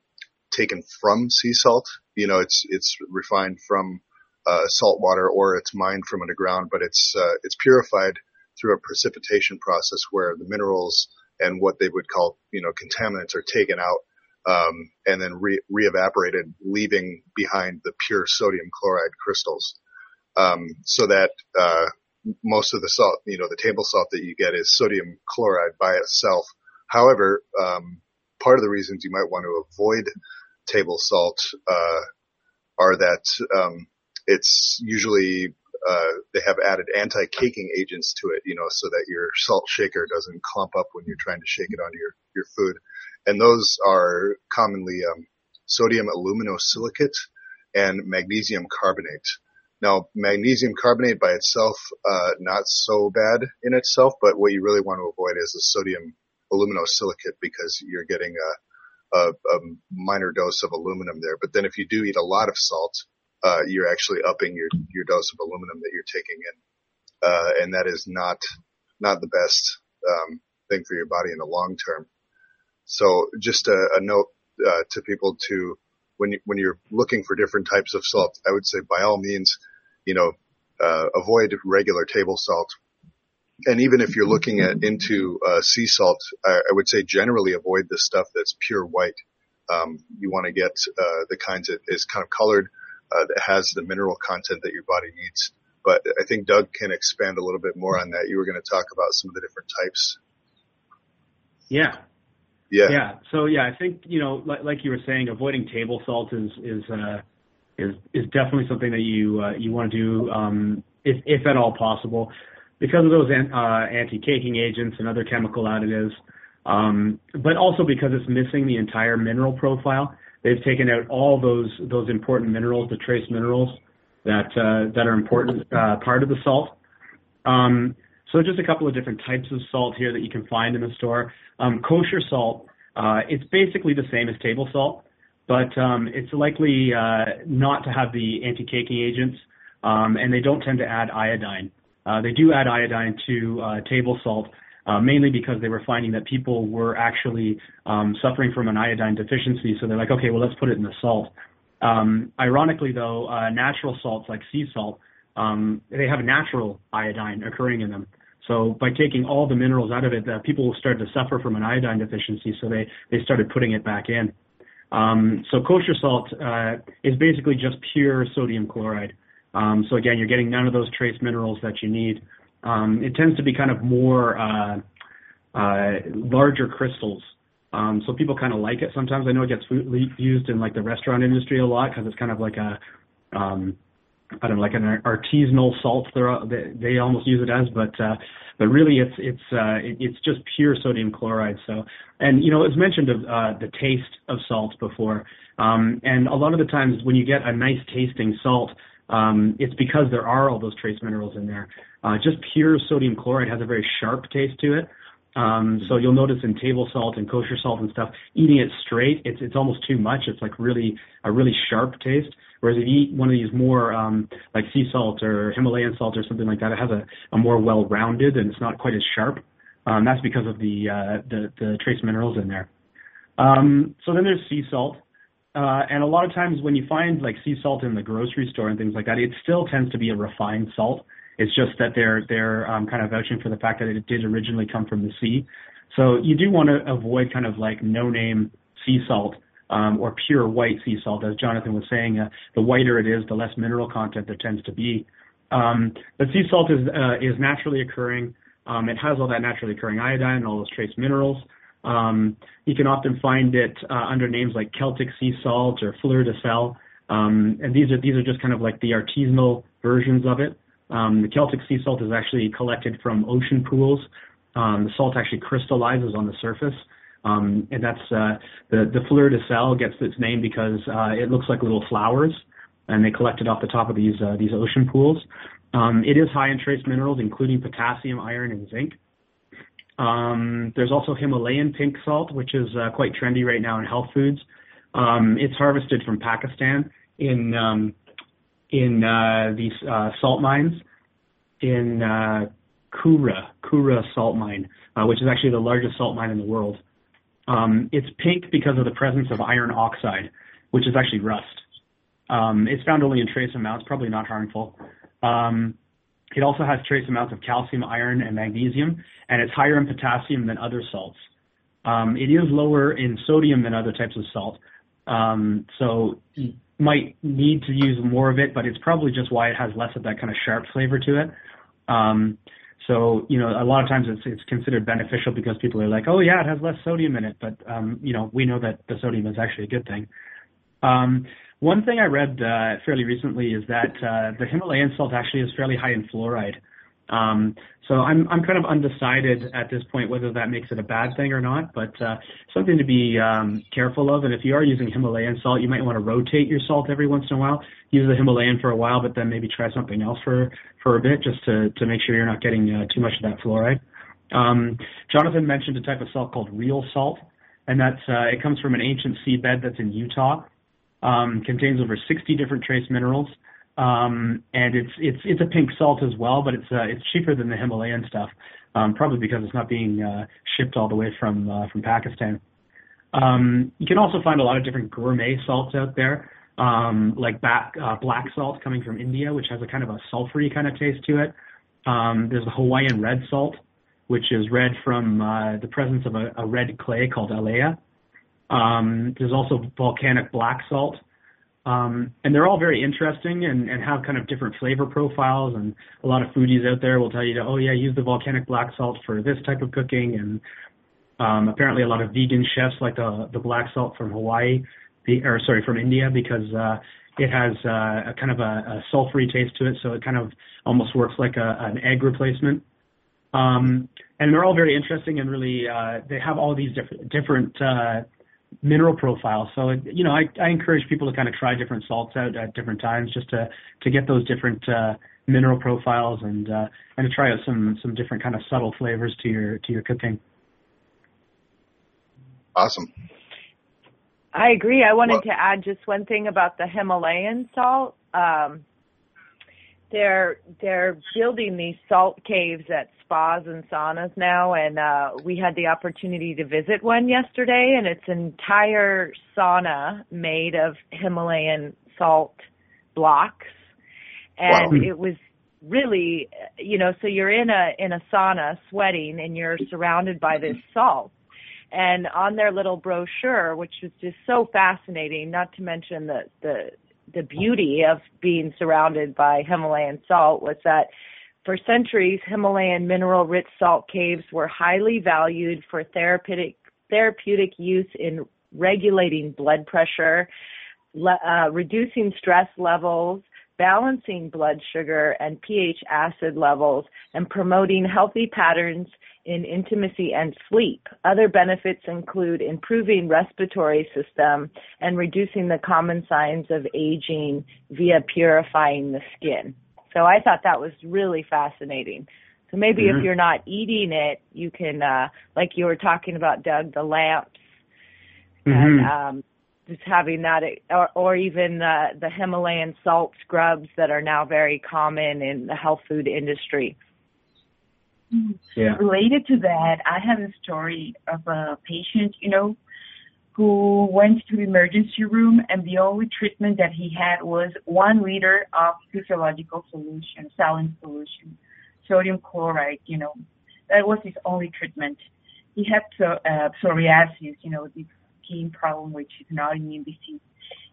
taken from sea salt. You know, it's it's refined from uh, salt water or it's mined from underground, but it's uh, it's purified through a precipitation process where the minerals and what they would call you know contaminants are taken out um, and then re- re-evaporated, leaving behind the pure sodium chloride crystals um, so that uh, most of the salt, you know, the table salt that you get is sodium chloride by itself. However, um, part of the reasons you might want to avoid table salt uh, are that um, it's usually uh, they have added anti-caking agents to it, you know, so that your salt shaker doesn't clump up when you're trying to shake it onto your your food. And those are commonly um, sodium aluminosilicate and magnesium carbonate. Now, magnesium carbonate by itself, uh, not so bad in itself, but what you really want to avoid is the sodium aluminosilicate because you're getting a, a, a, minor dose of aluminum there. But then if you do eat a lot of salt, uh, you're actually upping your, your dose of aluminum that you're taking in. Uh, and that is not, not the best um, thing for your body in the long term. So just a, a note uh, to people to when you, when you're looking for different types of salt, I would say by all means, you know, uh, avoid regular table salt. And even if you're looking at into uh, sea salt, I, I, would say generally avoid the stuff that's pure white. Um, you want to get uh, the kinds that is kind of colored, uh, that has the mineral content that your body needs. But I think Doug can expand a little bit more on that. You were going to talk about some of the different types. Yeah, yeah. Yeah. So yeah, I think you know, like, like you were saying, avoiding table salt is is uh, is is definitely something that you uh, you want to do um, if if at all possible, because of those an, uh, anti-caking agents and other chemical additives, um, but also because it's missing the entire mineral profile. They've taken out all those those important minerals, the trace minerals that uh, that are important uh, part of the salt. Um, so just a couple of different types of salt here that you can find in the store. Um, kosher salt, uh, it's basically the same as table salt, but um, it's likely uh, not to have the anti-caking agents, um, and they don't tend to add iodine. Uh, they do add iodine to uh, table salt, uh, mainly because they were finding that people were actually um, suffering from an iodine deficiency. So they're like, okay, well, let's put it in the salt. Um, ironically, though, uh, natural salts like sea salt, um, they have natural iodine occurring in them. So by taking all the minerals out of it, uh, people started to suffer from an iodine deficiency, so they, they started putting it back in. Um, so kosher salt uh, is basically just pure sodium chloride. Um, so again, you're getting none of those trace minerals that you need. Um, it tends to be kind of more uh, uh, larger crystals. Um, so people kind of like it. Sometimes I know it gets used in like the restaurant industry a lot because it's kind of like a um, I don't know, like an artisanal salt. They they almost use it as, but uh, but really it's it's uh, it, it's just pure sodium chloride. So and you know was mentioned of uh, the taste of salt before, um, and a lot of the times when you get a nice tasting salt, um, it's because there are all those trace minerals in there. Uh, just pure sodium chloride has a very sharp taste to it. Um, so you'll notice in table salt and kosher salt and stuff, eating it straight, it's it's almost too much. It's like really a really sharp taste. Whereas if you eat one of these more um, like sea salt or Himalayan salt or something like that, it has a, a more well-rounded and it's not quite as sharp. Um, that's because of the, uh, the the trace minerals in there. Um, so then there's sea salt. Uh, and a lot of times when you find like sea salt in the grocery store and things like that, it still tends to be a refined salt. It's just that they're they're um, kind of vouching for the fact that it did originally come from the sea. So you do want to avoid kind of like no-name sea salt um, or pure white sea salt, as Jonathan was saying. Uh, the whiter it is, the less mineral content there tends to be. Um, but sea salt is uh, is naturally occurring. Um, it has all that naturally occurring iodine and all those trace minerals. Um, you can often find it uh, under names like Celtic sea salt or fleur de sel. Um, and these are these are just kind of like the artisanal versions of it. Um, the Celtic sea salt is actually collected from ocean pools. Um, the salt actually crystallizes on the surface. Um, and that's uh, the the fleur de sel gets its name because uh, it looks like little flowers, and they collect it off the top of these uh, these ocean pools. Um, it is high in trace minerals, including potassium, iron, and zinc. Um, there's also Himalayan pink salt, which is uh, quite trendy right now in health foods. Um, it's harvested from Pakistan in um, in uh, these uh, salt mines in uh, Khewra, Khewra salt mine, uh, which is actually the largest salt mine in the world. Um, it's pink because of the presence of iron oxide, which is actually rust. Um, it's found only in trace amounts, probably not harmful. Um, it also has trace amounts of calcium, iron, and magnesium, and it's higher in potassium than other salts. Um, it is lower in sodium than other types of salt, um, so you might need to use more of it, but it's probably just why it has less of that kind of sharp flavor to it. So, you know, a lot of times it's, it's considered beneficial because people are like, oh yeah, it has less sodium in it, but, um, you know, we know that the sodium is actually a good thing. Um, one thing I read uh, fairly recently is that uh, the Himalayan salt actually is fairly high in fluoride. Um, so I'm I'm kind of undecided at this point whether that makes it a bad thing or not, but uh, something to be um, careful of. And if you are using Himalayan salt, you might want to rotate your salt every once in a while. Use the Himalayan for a while, but then maybe try something else for for a bit, just to to make sure you're not getting uh, too much of that fluoride. Um, Jonathan mentioned a type of salt called real salt, and that's uh, it comes from an ancient seabed that's in Utah. Um, contains over 60 different trace minerals. Um, and it's it's it's a pink salt as well, but it's uh, it's cheaper than the Himalayan stuff, um, probably because it's not being uh, shipped all the way from uh, from Pakistan. Um, you can also find a lot of different gourmet salts out there, um, like back, uh, black salt coming from India, which has a kind of a sulfury kind of taste to it. Um, there's the Hawaiian red salt, which is red from uh, the presence of a, a red clay called alaea. Um, there's also volcanic black salt, um, and they're all very interesting and, and have kind of different flavor profiles. And a lot of foodies out there will tell you, to, oh yeah, use the volcanic black salt for this type of cooking. And um, apparently, a lot of vegan chefs like the the black salt from Hawaii, the, or sorry, from India, because uh, it has uh, a kind of a, a sulfury taste to it, so it kind of almost works like a, an egg replacement. Um, and they're all very interesting and really uh, they have all these different different uh, mineral profile. So you know, I, I encourage people to kind of try different salts out at different times just to to get those different uh, mineral profiles and uh, and to try out some some different kind of subtle flavors to your to your cooking. Awesome. I agree. I wanted well, to add just one thing about the Himalayan salt. Um, they're they're building these salt caves at spas and saunas now and uh we had the opportunity to visit one yesterday and it's an entire sauna made of Himalayan salt blocks. And wow. it was really you know so you're in a in a sauna sweating and you're surrounded by this salt. And on their little brochure which was just so fascinating not to mention the the the beauty of being surrounded by Himalayan salt was that for centuries, Himalayan mineral rich salt caves were highly valued for therapeutic, therapeutic use in regulating blood pressure, le, uh, reducing stress levels, balancing blood sugar and pH acid levels, and promoting healthy patterns in intimacy and sleep. Other benefits include improving respiratory system and reducing the common signs of aging via purifying the skin. So I thought that was really fascinating. So maybe mm-hmm. if you're not eating it, you can, uh, like you were talking about, Doug, the lamps mm-hmm. and um, just having that, or, or even uh, the Himalayan salt scrubs that are now very common in the health food industry. Yeah. Related to that, I have a story of a patient, you know, who went to the emergency room and the only treatment that he had was one liter of physiological solution, saline solution, sodium chloride, you know. That was his only treatment. He had uh, psoriasis, you know, this skin problem which is an autoimmune disease.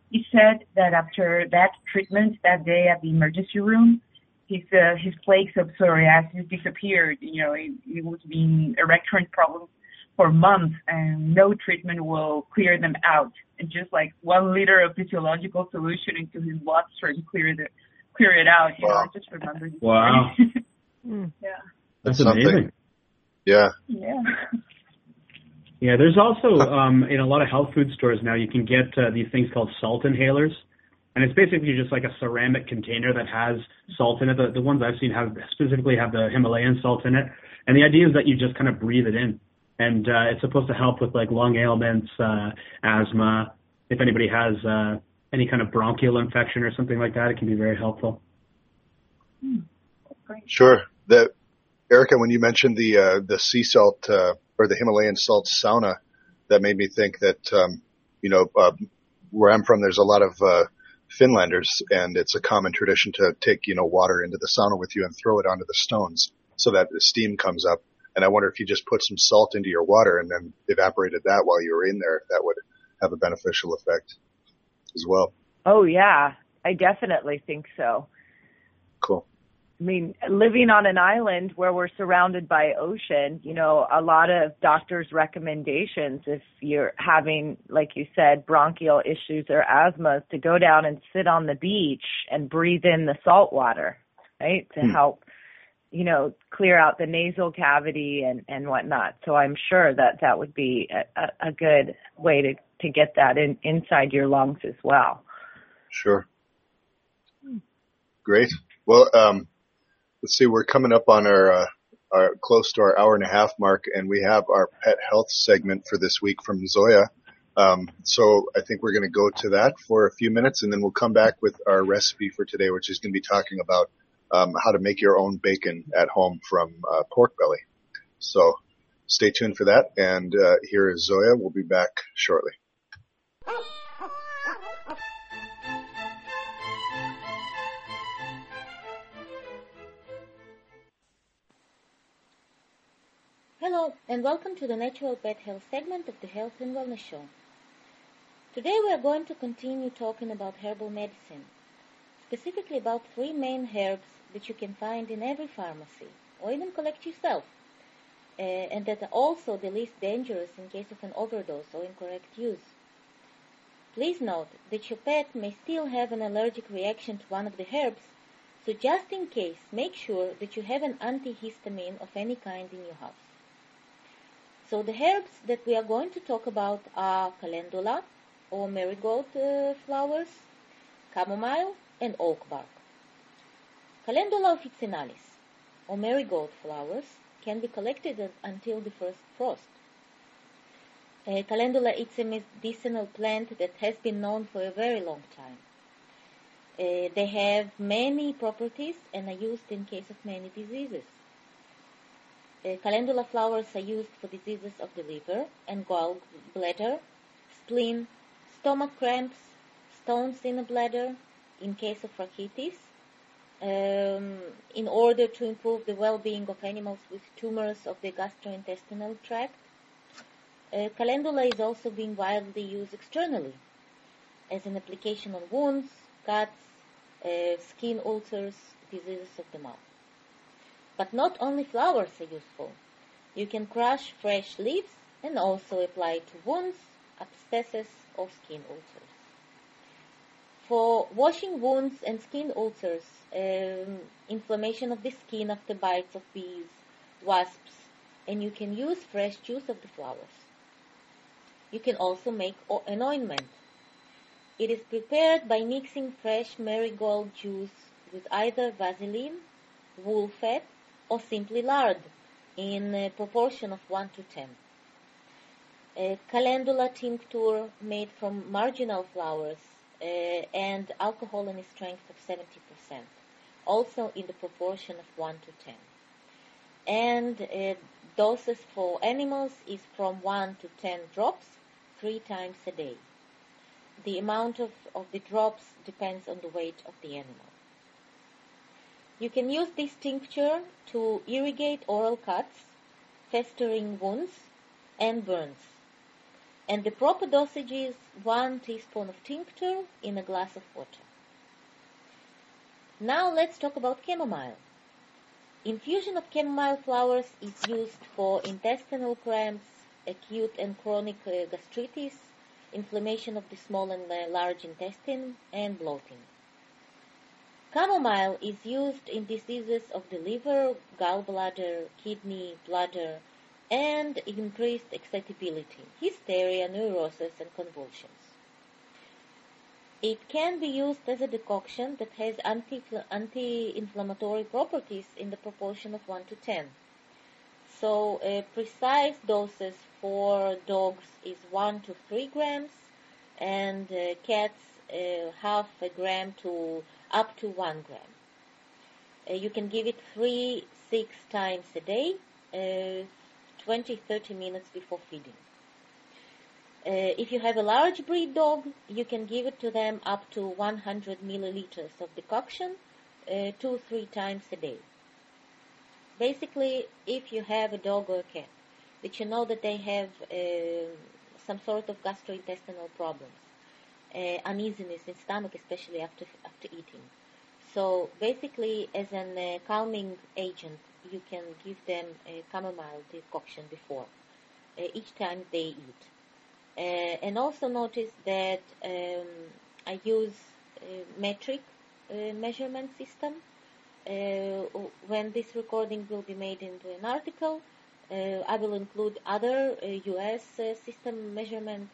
He said that after that treatment that day at the emergency room, his uh, his plaques of psoriasis disappeared. You know, it, it was being a recurrent problem for months, and no treatment will clear them out. And just like one liter of physiological solution into his bloodstream clear the clear it out. You wow. know, I just remember. Wow. yeah. That's, That's amazing. Yeah. Yeah. Yeah, there's also um, in a lot of health food stores now you can get uh, these things called salt inhalers, and it's basically just like a ceramic container that has salt in it. The, the ones I've seen have specifically have the Himalayan salt in it, and the idea is that you just kind of breathe it in, and uh, it's supposed to help with like lung ailments, uh, asthma. If anybody has uh, any kind of bronchial infection or something like that, it can be very helpful. Hmm. Sure. The Erica, when you mentioned the uh, the sea salt uh, or the Himalayan salt sauna, that made me think that um, you know uh, where I'm from, there's a lot of uh, Finlanders, and it's a common tradition to take you know water into the sauna with you and throw it onto the stones so that the steam comes up. And I wonder if you just put some salt into your water and then evaporated that while you were in there, that would have a beneficial effect as well. Oh yeah, I definitely think so. I mean, living on an island where we're surrounded by ocean, you know, a lot of doctors' recommendations if you're having, like you said, bronchial issues or asthma, to go down and sit on the beach and breathe in the salt water, right, to hmm. help, you know, clear out the nasal cavity and and whatnot. So I'm sure that that would be a, a good way to to get that in inside your lungs as well. Sure. Great. Well, um, let's see, we're coming up on our, uh, our close to our hour and a half mark, and we have our pet health segment for this week from Zoya. Um, so I think we're going to go to that for a few minutes, and then we'll come back with our recipe for today, which is going to be talking about um, how to make your own bacon at home from uh, pork belly. So stay tuned for that. And uh, here is Zoya. We'll be back shortly. Hello, and welcome to the Natural Pet Health segment of the Health and Wellness Show. Today we are going to continue talking about herbal medicine, specifically about three main herbs that you can find in every pharmacy, or even collect yourself, uh, and that are also the least dangerous in case of an overdose or incorrect use. Please note that your pet may still have an allergic reaction to one of the herbs, so just in case, make sure that you have an antihistamine of any kind in your house. So the herbs that we are going to talk about are calendula, or marigold uh, flowers, chamomile, and oak bark. Calendula officinalis, or marigold flowers, can be collected until the first frost. Uh, calendula is a medicinal plant that has been known for a very long time. Uh, they have many properties and are used in case of many diseases. Calendula flowers are used for diseases of the liver and gallbladder, spleen, stomach cramps, stones in the bladder, in case of rachitis, um, in order to improve the well-being of animals with tumors of the gastrointestinal tract. Uh, calendula is also being widely used externally as an application on wounds, cuts, uh, skin ulcers, diseases of the mouth. But not only flowers are useful. You can crush fresh leaves and also apply to wounds, abscesses, or skin ulcers. For washing wounds and skin ulcers, um, inflammation of the skin after bites of bees, wasps, and you can use fresh juice of the flowers. You can also make an ointment. It is prepared by mixing fresh marigold juice with either Vaseline, wool fat, or simply lard in a proportion of 1 to 10 a calendula tincture made from marginal flowers uh, and alcohol in a strength of 70%, also in the proportion of 1 to 10. And uh, doses for animals is from 1 to 10 drops, three times a day. The amount of, of the drops depends on the weight of the animal. You can use this tincture to irrigate oral cuts, festering wounds, and burns and the proper dosage is 1 teaspoon of tincture in a glass of water. Now let's talk about chamomile. Infusion of chamomile flowers is used for intestinal cramps, acute and chronic uh, gastritis, inflammation of the small and uh, large intestine, and bloating. Chamomile is used in diseases of the liver, gallbladder, kidney, bladder, and increased excitability, hysteria, neurosis, and convulsions. It can be used as a decoction that has anti-inflammatory properties in the proportion of 1 to 10. So uh, precise doses for dogs is 1 to 3 grams and uh, cats uh, half a gram to up to 1 gram. Uh, you can give it 3, 6 times a day uh, 20 30 minutes before feeding. Uh, if you have a large breed dog, you can give it to them up to 100 milliliters of decoction uh, two, three times a day. Basically, if you have a dog or a cat that you know that they have uh, some sort of gastrointestinal problems, uh, uneasiness in stomach, especially after after eating. So basically, as an uh, calming agent, you can give them a chamomile decoction before uh, each time they eat. Uh, and also notice that um, I use a metric uh, measurement system. Uh, when this recording will be made into an article, uh, I will include other US uh, system measurement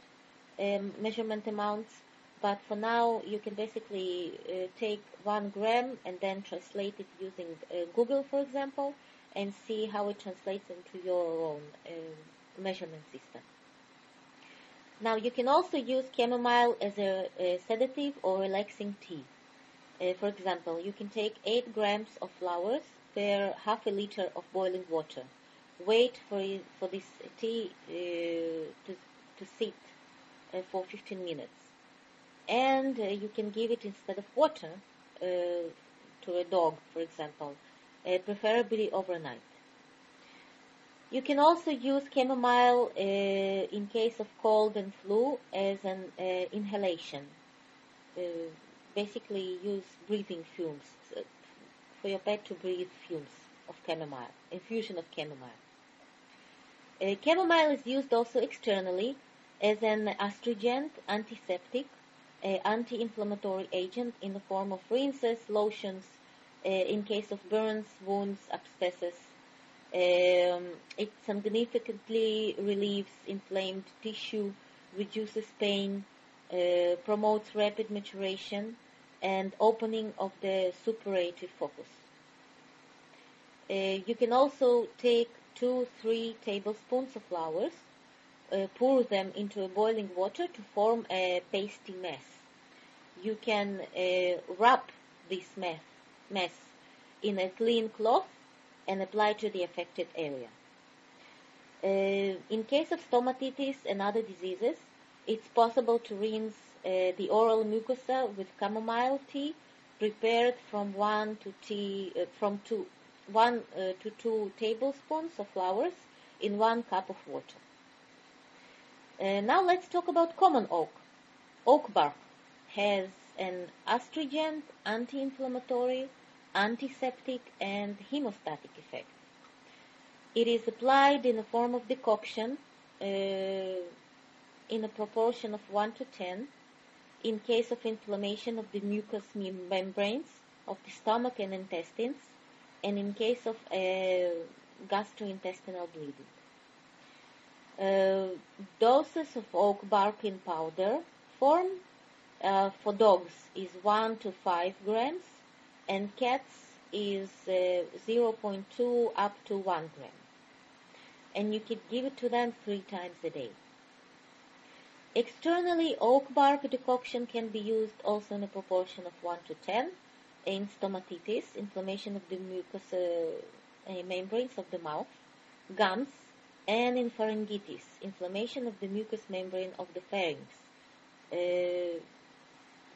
um, measurement amounts but for now you can basically uh, take one gram and then translate it using uh, Google, for example, and see how it translates into your own uh, measurement system. Now you can also use chamomile as a, a sedative or relaxing tea. Uh, for example, you can take 8 grams of flowers per half a liter of boiling water. Wait for, for this tea uh, to, to sit uh, for 15 minutes. And uh, you can give it instead of water uh, to a dog, for example, uh, preferably overnight. You can also use chamomile uh, in case of cold and flu as an uh, inhalation. Uh, basically, use breathing fumes for your pet to breathe fumes of chamomile, infusion of chamomile. Chamomile is used also externally as an astringent, antiseptic, anti-inflammatory agent in the form of rinses, lotions, in case of burns, wounds, abscesses, um, it significantly relieves inflamed tissue, reduces pain, uh, promotes rapid maturation, and opening of the suppurative focus. Uh, you can also take two, three tablespoons of flowers, uh, pour them into boiling water to form a pasty mess. You can uh, wrap this mess, mess in a clean cloth and apply to the affected area. Uh, in case of stomatitis and other diseases, it's possible to rinse uh, the oral mucosa with chamomile tea prepared from one to tea uh, from two one uh, to two tablespoons of flowers in one cup of water. Uh, now let's talk about common oak. Oak bark has an astringent, anti-inflammatory, antiseptic and hemostatic effect. It is applied in the form of decoction uh, in a proportion of 1 to 10 in case of inflammation of the mucous membranes of the stomach and intestines and in case of uh, gastrointestinal bleeding. Uh, doses of oak bark in powder form uh, for dogs is 1 to 5 grams and cats is uh, 0.2 up to 1 gram. And you can give it to them three times a day. Externally, oak bark decoction can be used also in a proportion of 1 to 10 in stomatitis, inflammation of the mucous uh, membranes of the mouth, gums, and in pharyngitis, inflammation of the mucous membrane of the pharynx. Uh,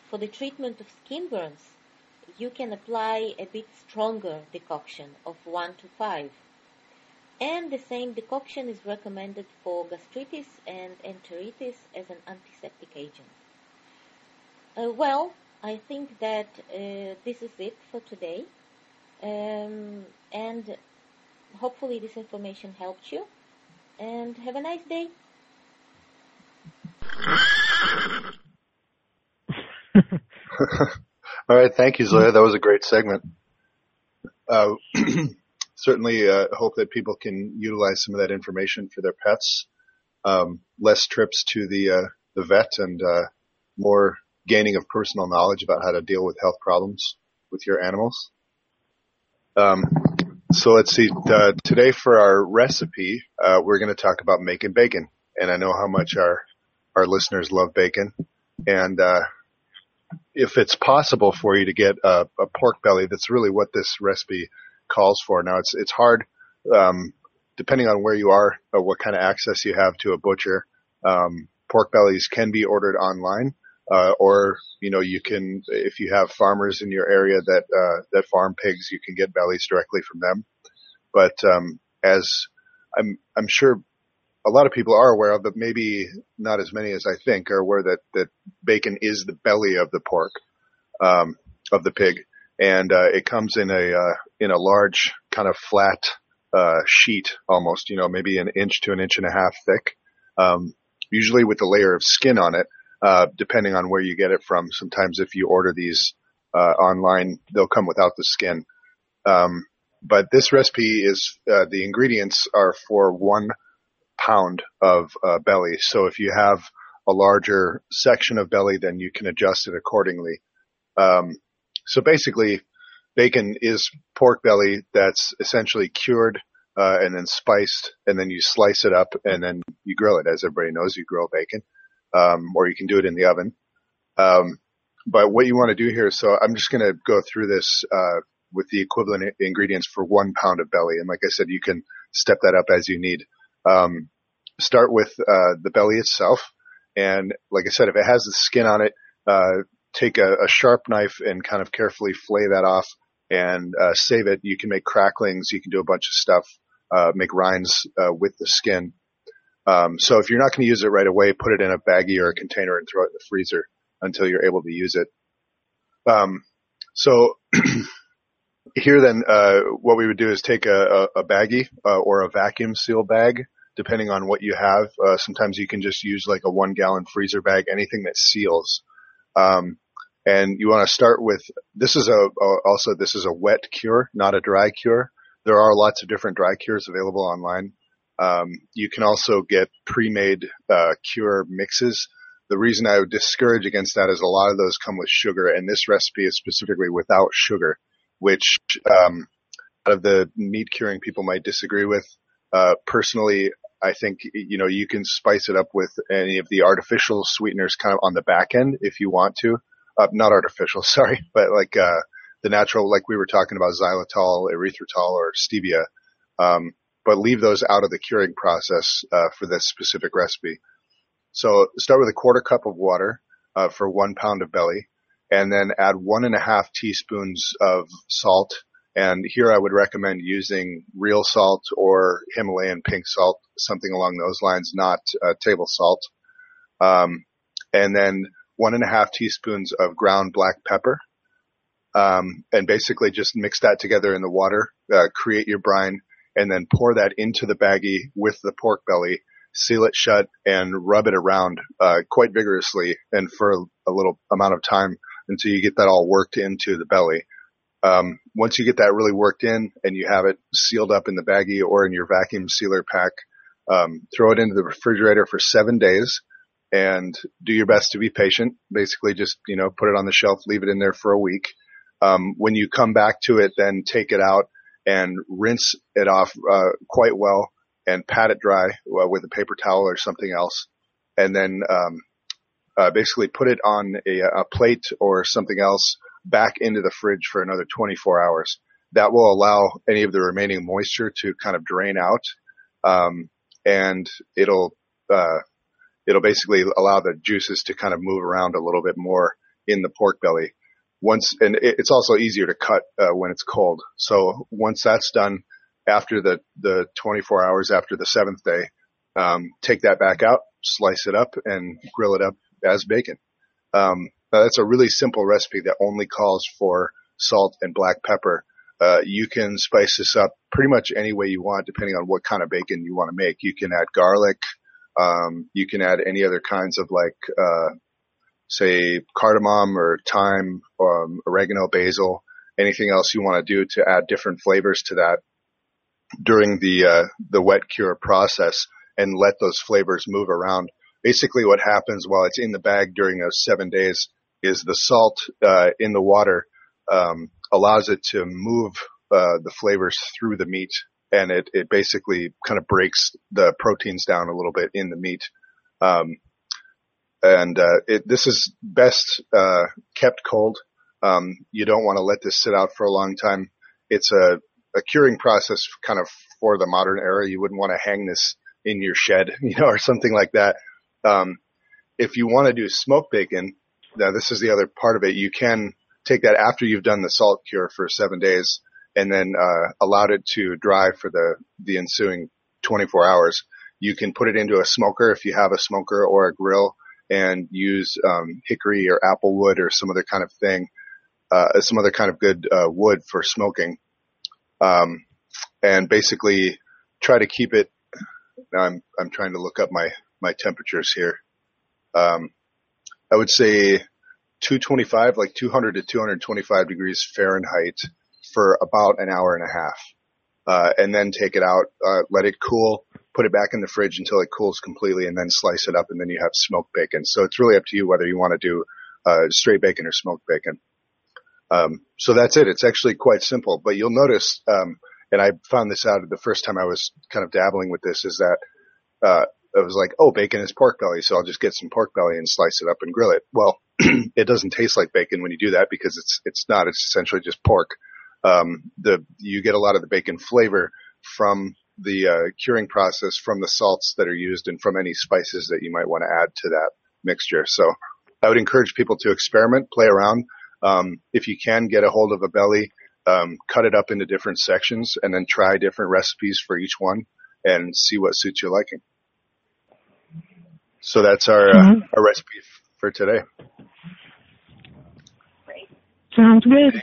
for the treatment of skin burns, you can apply a bit stronger decoction of 1 to 5. And the same decoction is recommended for gastritis and enteritis as an antiseptic agent. Uh, well, I think that uh, this is it for today. Um, and hopefully this information helped you. And have a nice day. All right, thank you, Zoya. That was a great segment. Uh, certainly uh, hope that people can utilize some of that information for their pets. Um, less trips to the uh, the vet and uh, more gaining of personal knowledge about how to deal with health problems with your animals. Um, so let's see. Uh, today for our recipe, uh, we're going to talk about making bacon, and I know how much our our listeners love bacon, and if it's possible for you to get a, a, pork belly, that's really what this recipe calls for. Now it's it's hard, um, depending on where you are, or what kind of access you have to a butcher. Um, pork bellies can be ordered online, uh, or you know you can if you have farmers in your area that uh, that farm pigs, you can get bellies directly from them. But um, as I'm I'm sure a lot of people are aware of, but maybe not as many as I think are aware that, that bacon is the belly of the pork, um, of the pig. And, uh, it comes in a, uh, in a large kind of flat, uh, sheet almost, you know, maybe an inch to an inch and a half thick, um, usually with a layer of skin on it, uh, depending on where you get it from. Sometimes if you order these, uh, online, they'll come without the skin. Um, but this recipe is, uh, the ingredients are for one pound of uh, belly. So if you have a larger section of belly, then you can adjust it accordingly. Um, so basically, bacon is pork belly that's essentially cured uh, and then spiced, and then you slice it up and then you grill it. As everybody knows, you grill bacon. Um, or you can do it in the oven. Um, but what you want to do here, so I'm just going to go through this uh, with the equivalent ingredients for one pound of belly, and like I said, you can step that up as you need. Um, start with uh, the belly itself, and like I said, if it has the skin on it, uh, take a, a, sharp knife and kind of carefully flay that off and uh, save it. You can make cracklings, you can do a bunch of stuff, uh, make rinds uh, with the skin. Um, so if you're not going to use it right away, put it in a baggie or a container and throw it in the freezer until you're able to use it. Um, so here then, uh, what we would do is take a, a, a baggie uh, or a vacuum seal bag, depending on what you have. Uh, sometimes you can just use like a one gallon freezer bag, anything that seals. Um, and you want to start with this is a, also this is a wet cure, not a dry cure. There are lots of different dry cures available online. Um, you can also get pre-made uh, cure mixes the reason I would discourage against that is a lot of those come with sugar, and this recipe is specifically without sugar, which um, out of the meat curing people might disagree with. Uh, personally, I think you know you can spice it up with any of the artificial sweeteners kind of on the back end if you want to. Uh, not artificial, sorry, but like uh, the natural, like we were talking about xylitol, erythritol, or stevia. Um, but leave those out of the curing process uh, for this specific recipe. So start with a quarter cup of water uh, for one pound of belly, and then add one and a half teaspoons of salt. And here I would recommend using real salt or Himalayan pink salt, something along those lines, not uh, table salt. Um, and then one and a half teaspoons of ground black pepper. Um, and basically just mix that together in the water, uh, create your brine, and then pour that into the baggie with the pork belly seal it shut and rub it around uh, quite vigorously and for a, a, little amount of time until you get that all worked into the belly. Um, once you get that really worked in and you have it sealed up in the baggie or in your vacuum sealer pack, um, throw it into the refrigerator for seven days and do your best to be patient. Basically, just you know, put it on the shelf, leave it in there for a week. Um, when you come back to it, then take it out and rinse it off uh, quite well and pat it dry uh, with a paper towel or something else, and then um, uh, basically put it on a, a, plate or something else back into the fridge for another 24 hours. That will allow any of the remaining moisture to kind of drain out, um, and it'll uh, it'll basically allow the juices to kind of move around a little bit more in the pork belly. Once, and it's also easier to cut uh, when it's cold. So once that's done, after the, the 24 hours after the seventh day, um, take that back out, slice it up and grill it up as bacon. Um, that's a really simple recipe that only calls for salt and black pepper. Uh, you can spice this up pretty much any way you want, depending on what kind of bacon you want to make. You can add garlic. Um, you can add any other kinds of like, uh, say cardamom or thyme, um, oregano, basil, anything else you want to do to add different flavors to that during the uh, the wet cure process and let those flavors move around. Basically, what happens while it's in the bag during those seven days is the salt uh, in the water um, allows it to move uh, the flavors through the meat, and it it basically kind of breaks the proteins down a little bit in the meat. Um, and uh, it, this is best uh, kept cold. Um, you don't want to let this sit out for a long time. It's a a curing process kind of for the modern era. You wouldn't want to hang this in your shed, you know, or something like that. Um, if you want to do smoked bacon, now this is the other part of it. You can take that after you've done the salt cure for seven days and then, uh, allowed it to dry for the, the ensuing 24 hours. You can put it into a smoker if you have a smoker or a grill and use, um, hickory or apple wood or some other kind of thing, uh, some other kind of good, uh, wood for smoking um, and basically try to keep it. Now I'm I'm trying to look up my my temperatures here. Um, I would say 225, like 200 to 225 degrees Fahrenheit for about an hour and a half. Uh, and then take it out, uh, let it cool, put it back in the fridge until it cools completely and then slice it up and then you have smoked bacon. So it's really up to you whether you want to do, uh, straight bacon or smoked bacon. Um, so that's it. It's actually quite simple, but you'll notice, um, and I found this out the first time I was kind of dabbling with this is that, uh, it was like, oh, bacon is pork belly, so I'll just get some pork belly and slice it up and grill it. Well, it doesn't taste like bacon when you do that because it's it's not. It's essentially just pork. Um, the you get a lot of the bacon flavor from the uh, curing process, from the salts that are used, and from any spices that you might want to add to that mixture. So I would encourage people to experiment, play around. Um, if you can get a hold of a belly, um, cut it up into different sections, and then try different recipes for each one and see what suits your liking. So that's our uh, Mhm. our recipe for today. Sounds good.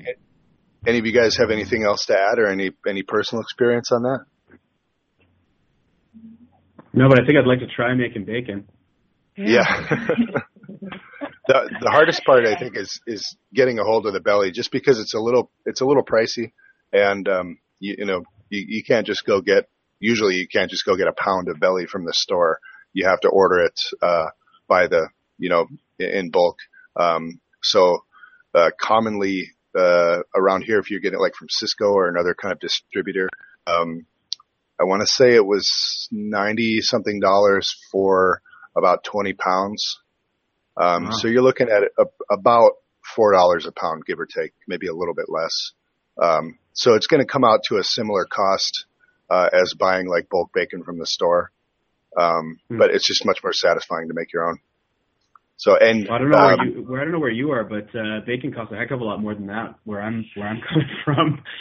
Any of you guys have anything else to add, or any any personal experience on that? No, but I think I'd like to try making bacon. Yeah. the the hardest part I think is is getting a hold of the belly, just because it's a little it's a little pricey, and um you, you know you, you can't just go get usually you can't just go get a pound of belly from the store. You have to order it uh by the you know in bulk. Um so uh commonly uh around here if you're getting it like from Sysco or another kind of distributor, um I want to say it was 90 something dollars for about 20 pounds. Um, Wow. so you're looking at a, about $4 a pound, give or take, maybe a little bit less. Um, so it's going to come out to a similar cost, uh, as buying like bulk bacon from the store. Um, Hmm. but it's just much more satisfying to make your own. So, and, Well, I don't know um, where you where I don't know where you are, but uh, bacon costs a heck of a lot more than that where I'm where I'm coming from.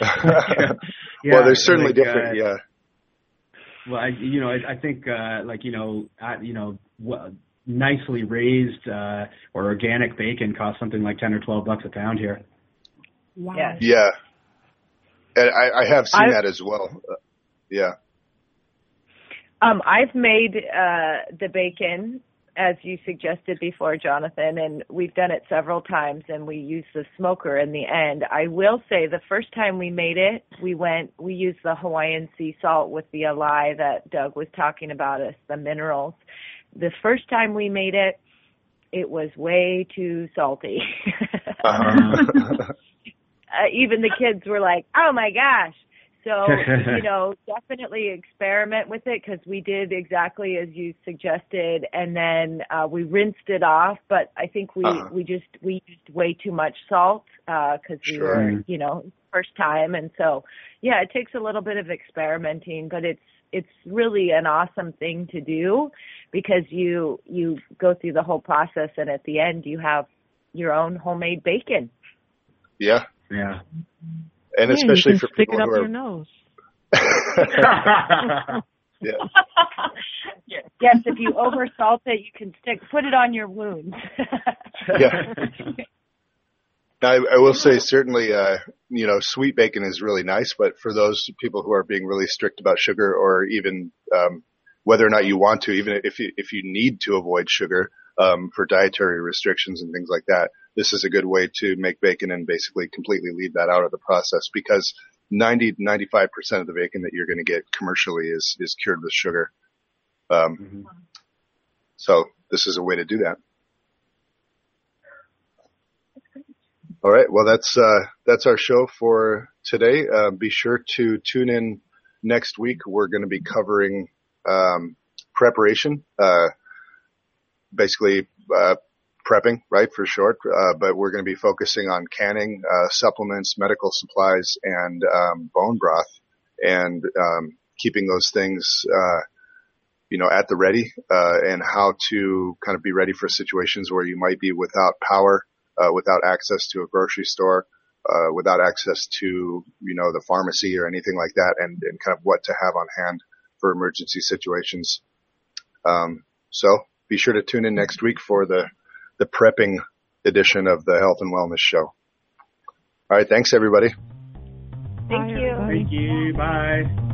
yeah, well, there's certainly like, different, uh, yeah. Well, I, you know, I, I think uh, like you know, at, you know, w- nicely raised uh, or organic bacon costs something like ten or twelve bucks a pound here. Wow. Yes. Yeah. And I, I have seen I- that as well. Uh, yeah. Um, I've made uh, the bacon as you suggested before, Jonathan, and we've done it several times, and we use the smoker in the end. I will say the first time we made it, we went, we used the Hawaiian sea salt with the alaea that Doug was talking about, us the minerals. The first time we made it, it was way too salty. Uh-huh. uh, even the kids were like, "Oh my gosh!" So you know, definitely experiment with it because we did exactly as you suggested, and then uh, we rinsed it off. But I think we Uh-huh. we just we used way too much salt because we Sure. were you know first time, and so yeah, it takes a little bit of experimenting, but it's it's really an awesome thing to do because you you go through the whole process, and at the end you have your own homemade bacon. yeah. Yeah. And Yeah, especially you for can stick people it up who your are, nose. yeah. Yes, if you oversalt it, you can stick put it on your wounds. Yeah. I, I will say certainly, uh, you know, sweet bacon is really nice, but for those people who are being really strict about sugar or even, um, whether or not you want to, even if you, if you need to avoid sugar, um, for dietary restrictions and things like that, this is a good way to make bacon and basically completely leave that out of the process because 90, 95% of the bacon that you're going to get commercially is, is cured with sugar. Um, Mhm. so this is a way to do that. All right. Well, that's uh, that's our show for today. Uh, be sure to tune in next week. We're going to be covering um, preparation, uh, basically uh, prepping, right, for short. Uh, but we're going to be focusing on canning, uh, supplements, medical supplies, and um, bone broth, and um, keeping those things. Uh, you know, at the ready, uh, and how to kind of be ready for situations where you might be without power, uh, without access to a grocery store, uh, without access to, you know, the pharmacy or anything like that and, and kind of what to have on hand for emergency situations. Um, so be sure to tune in next week for the, the prepping edition of the health and wellness show. All right. Thanks everybody. Thank you. everybody. Thank you. Bye.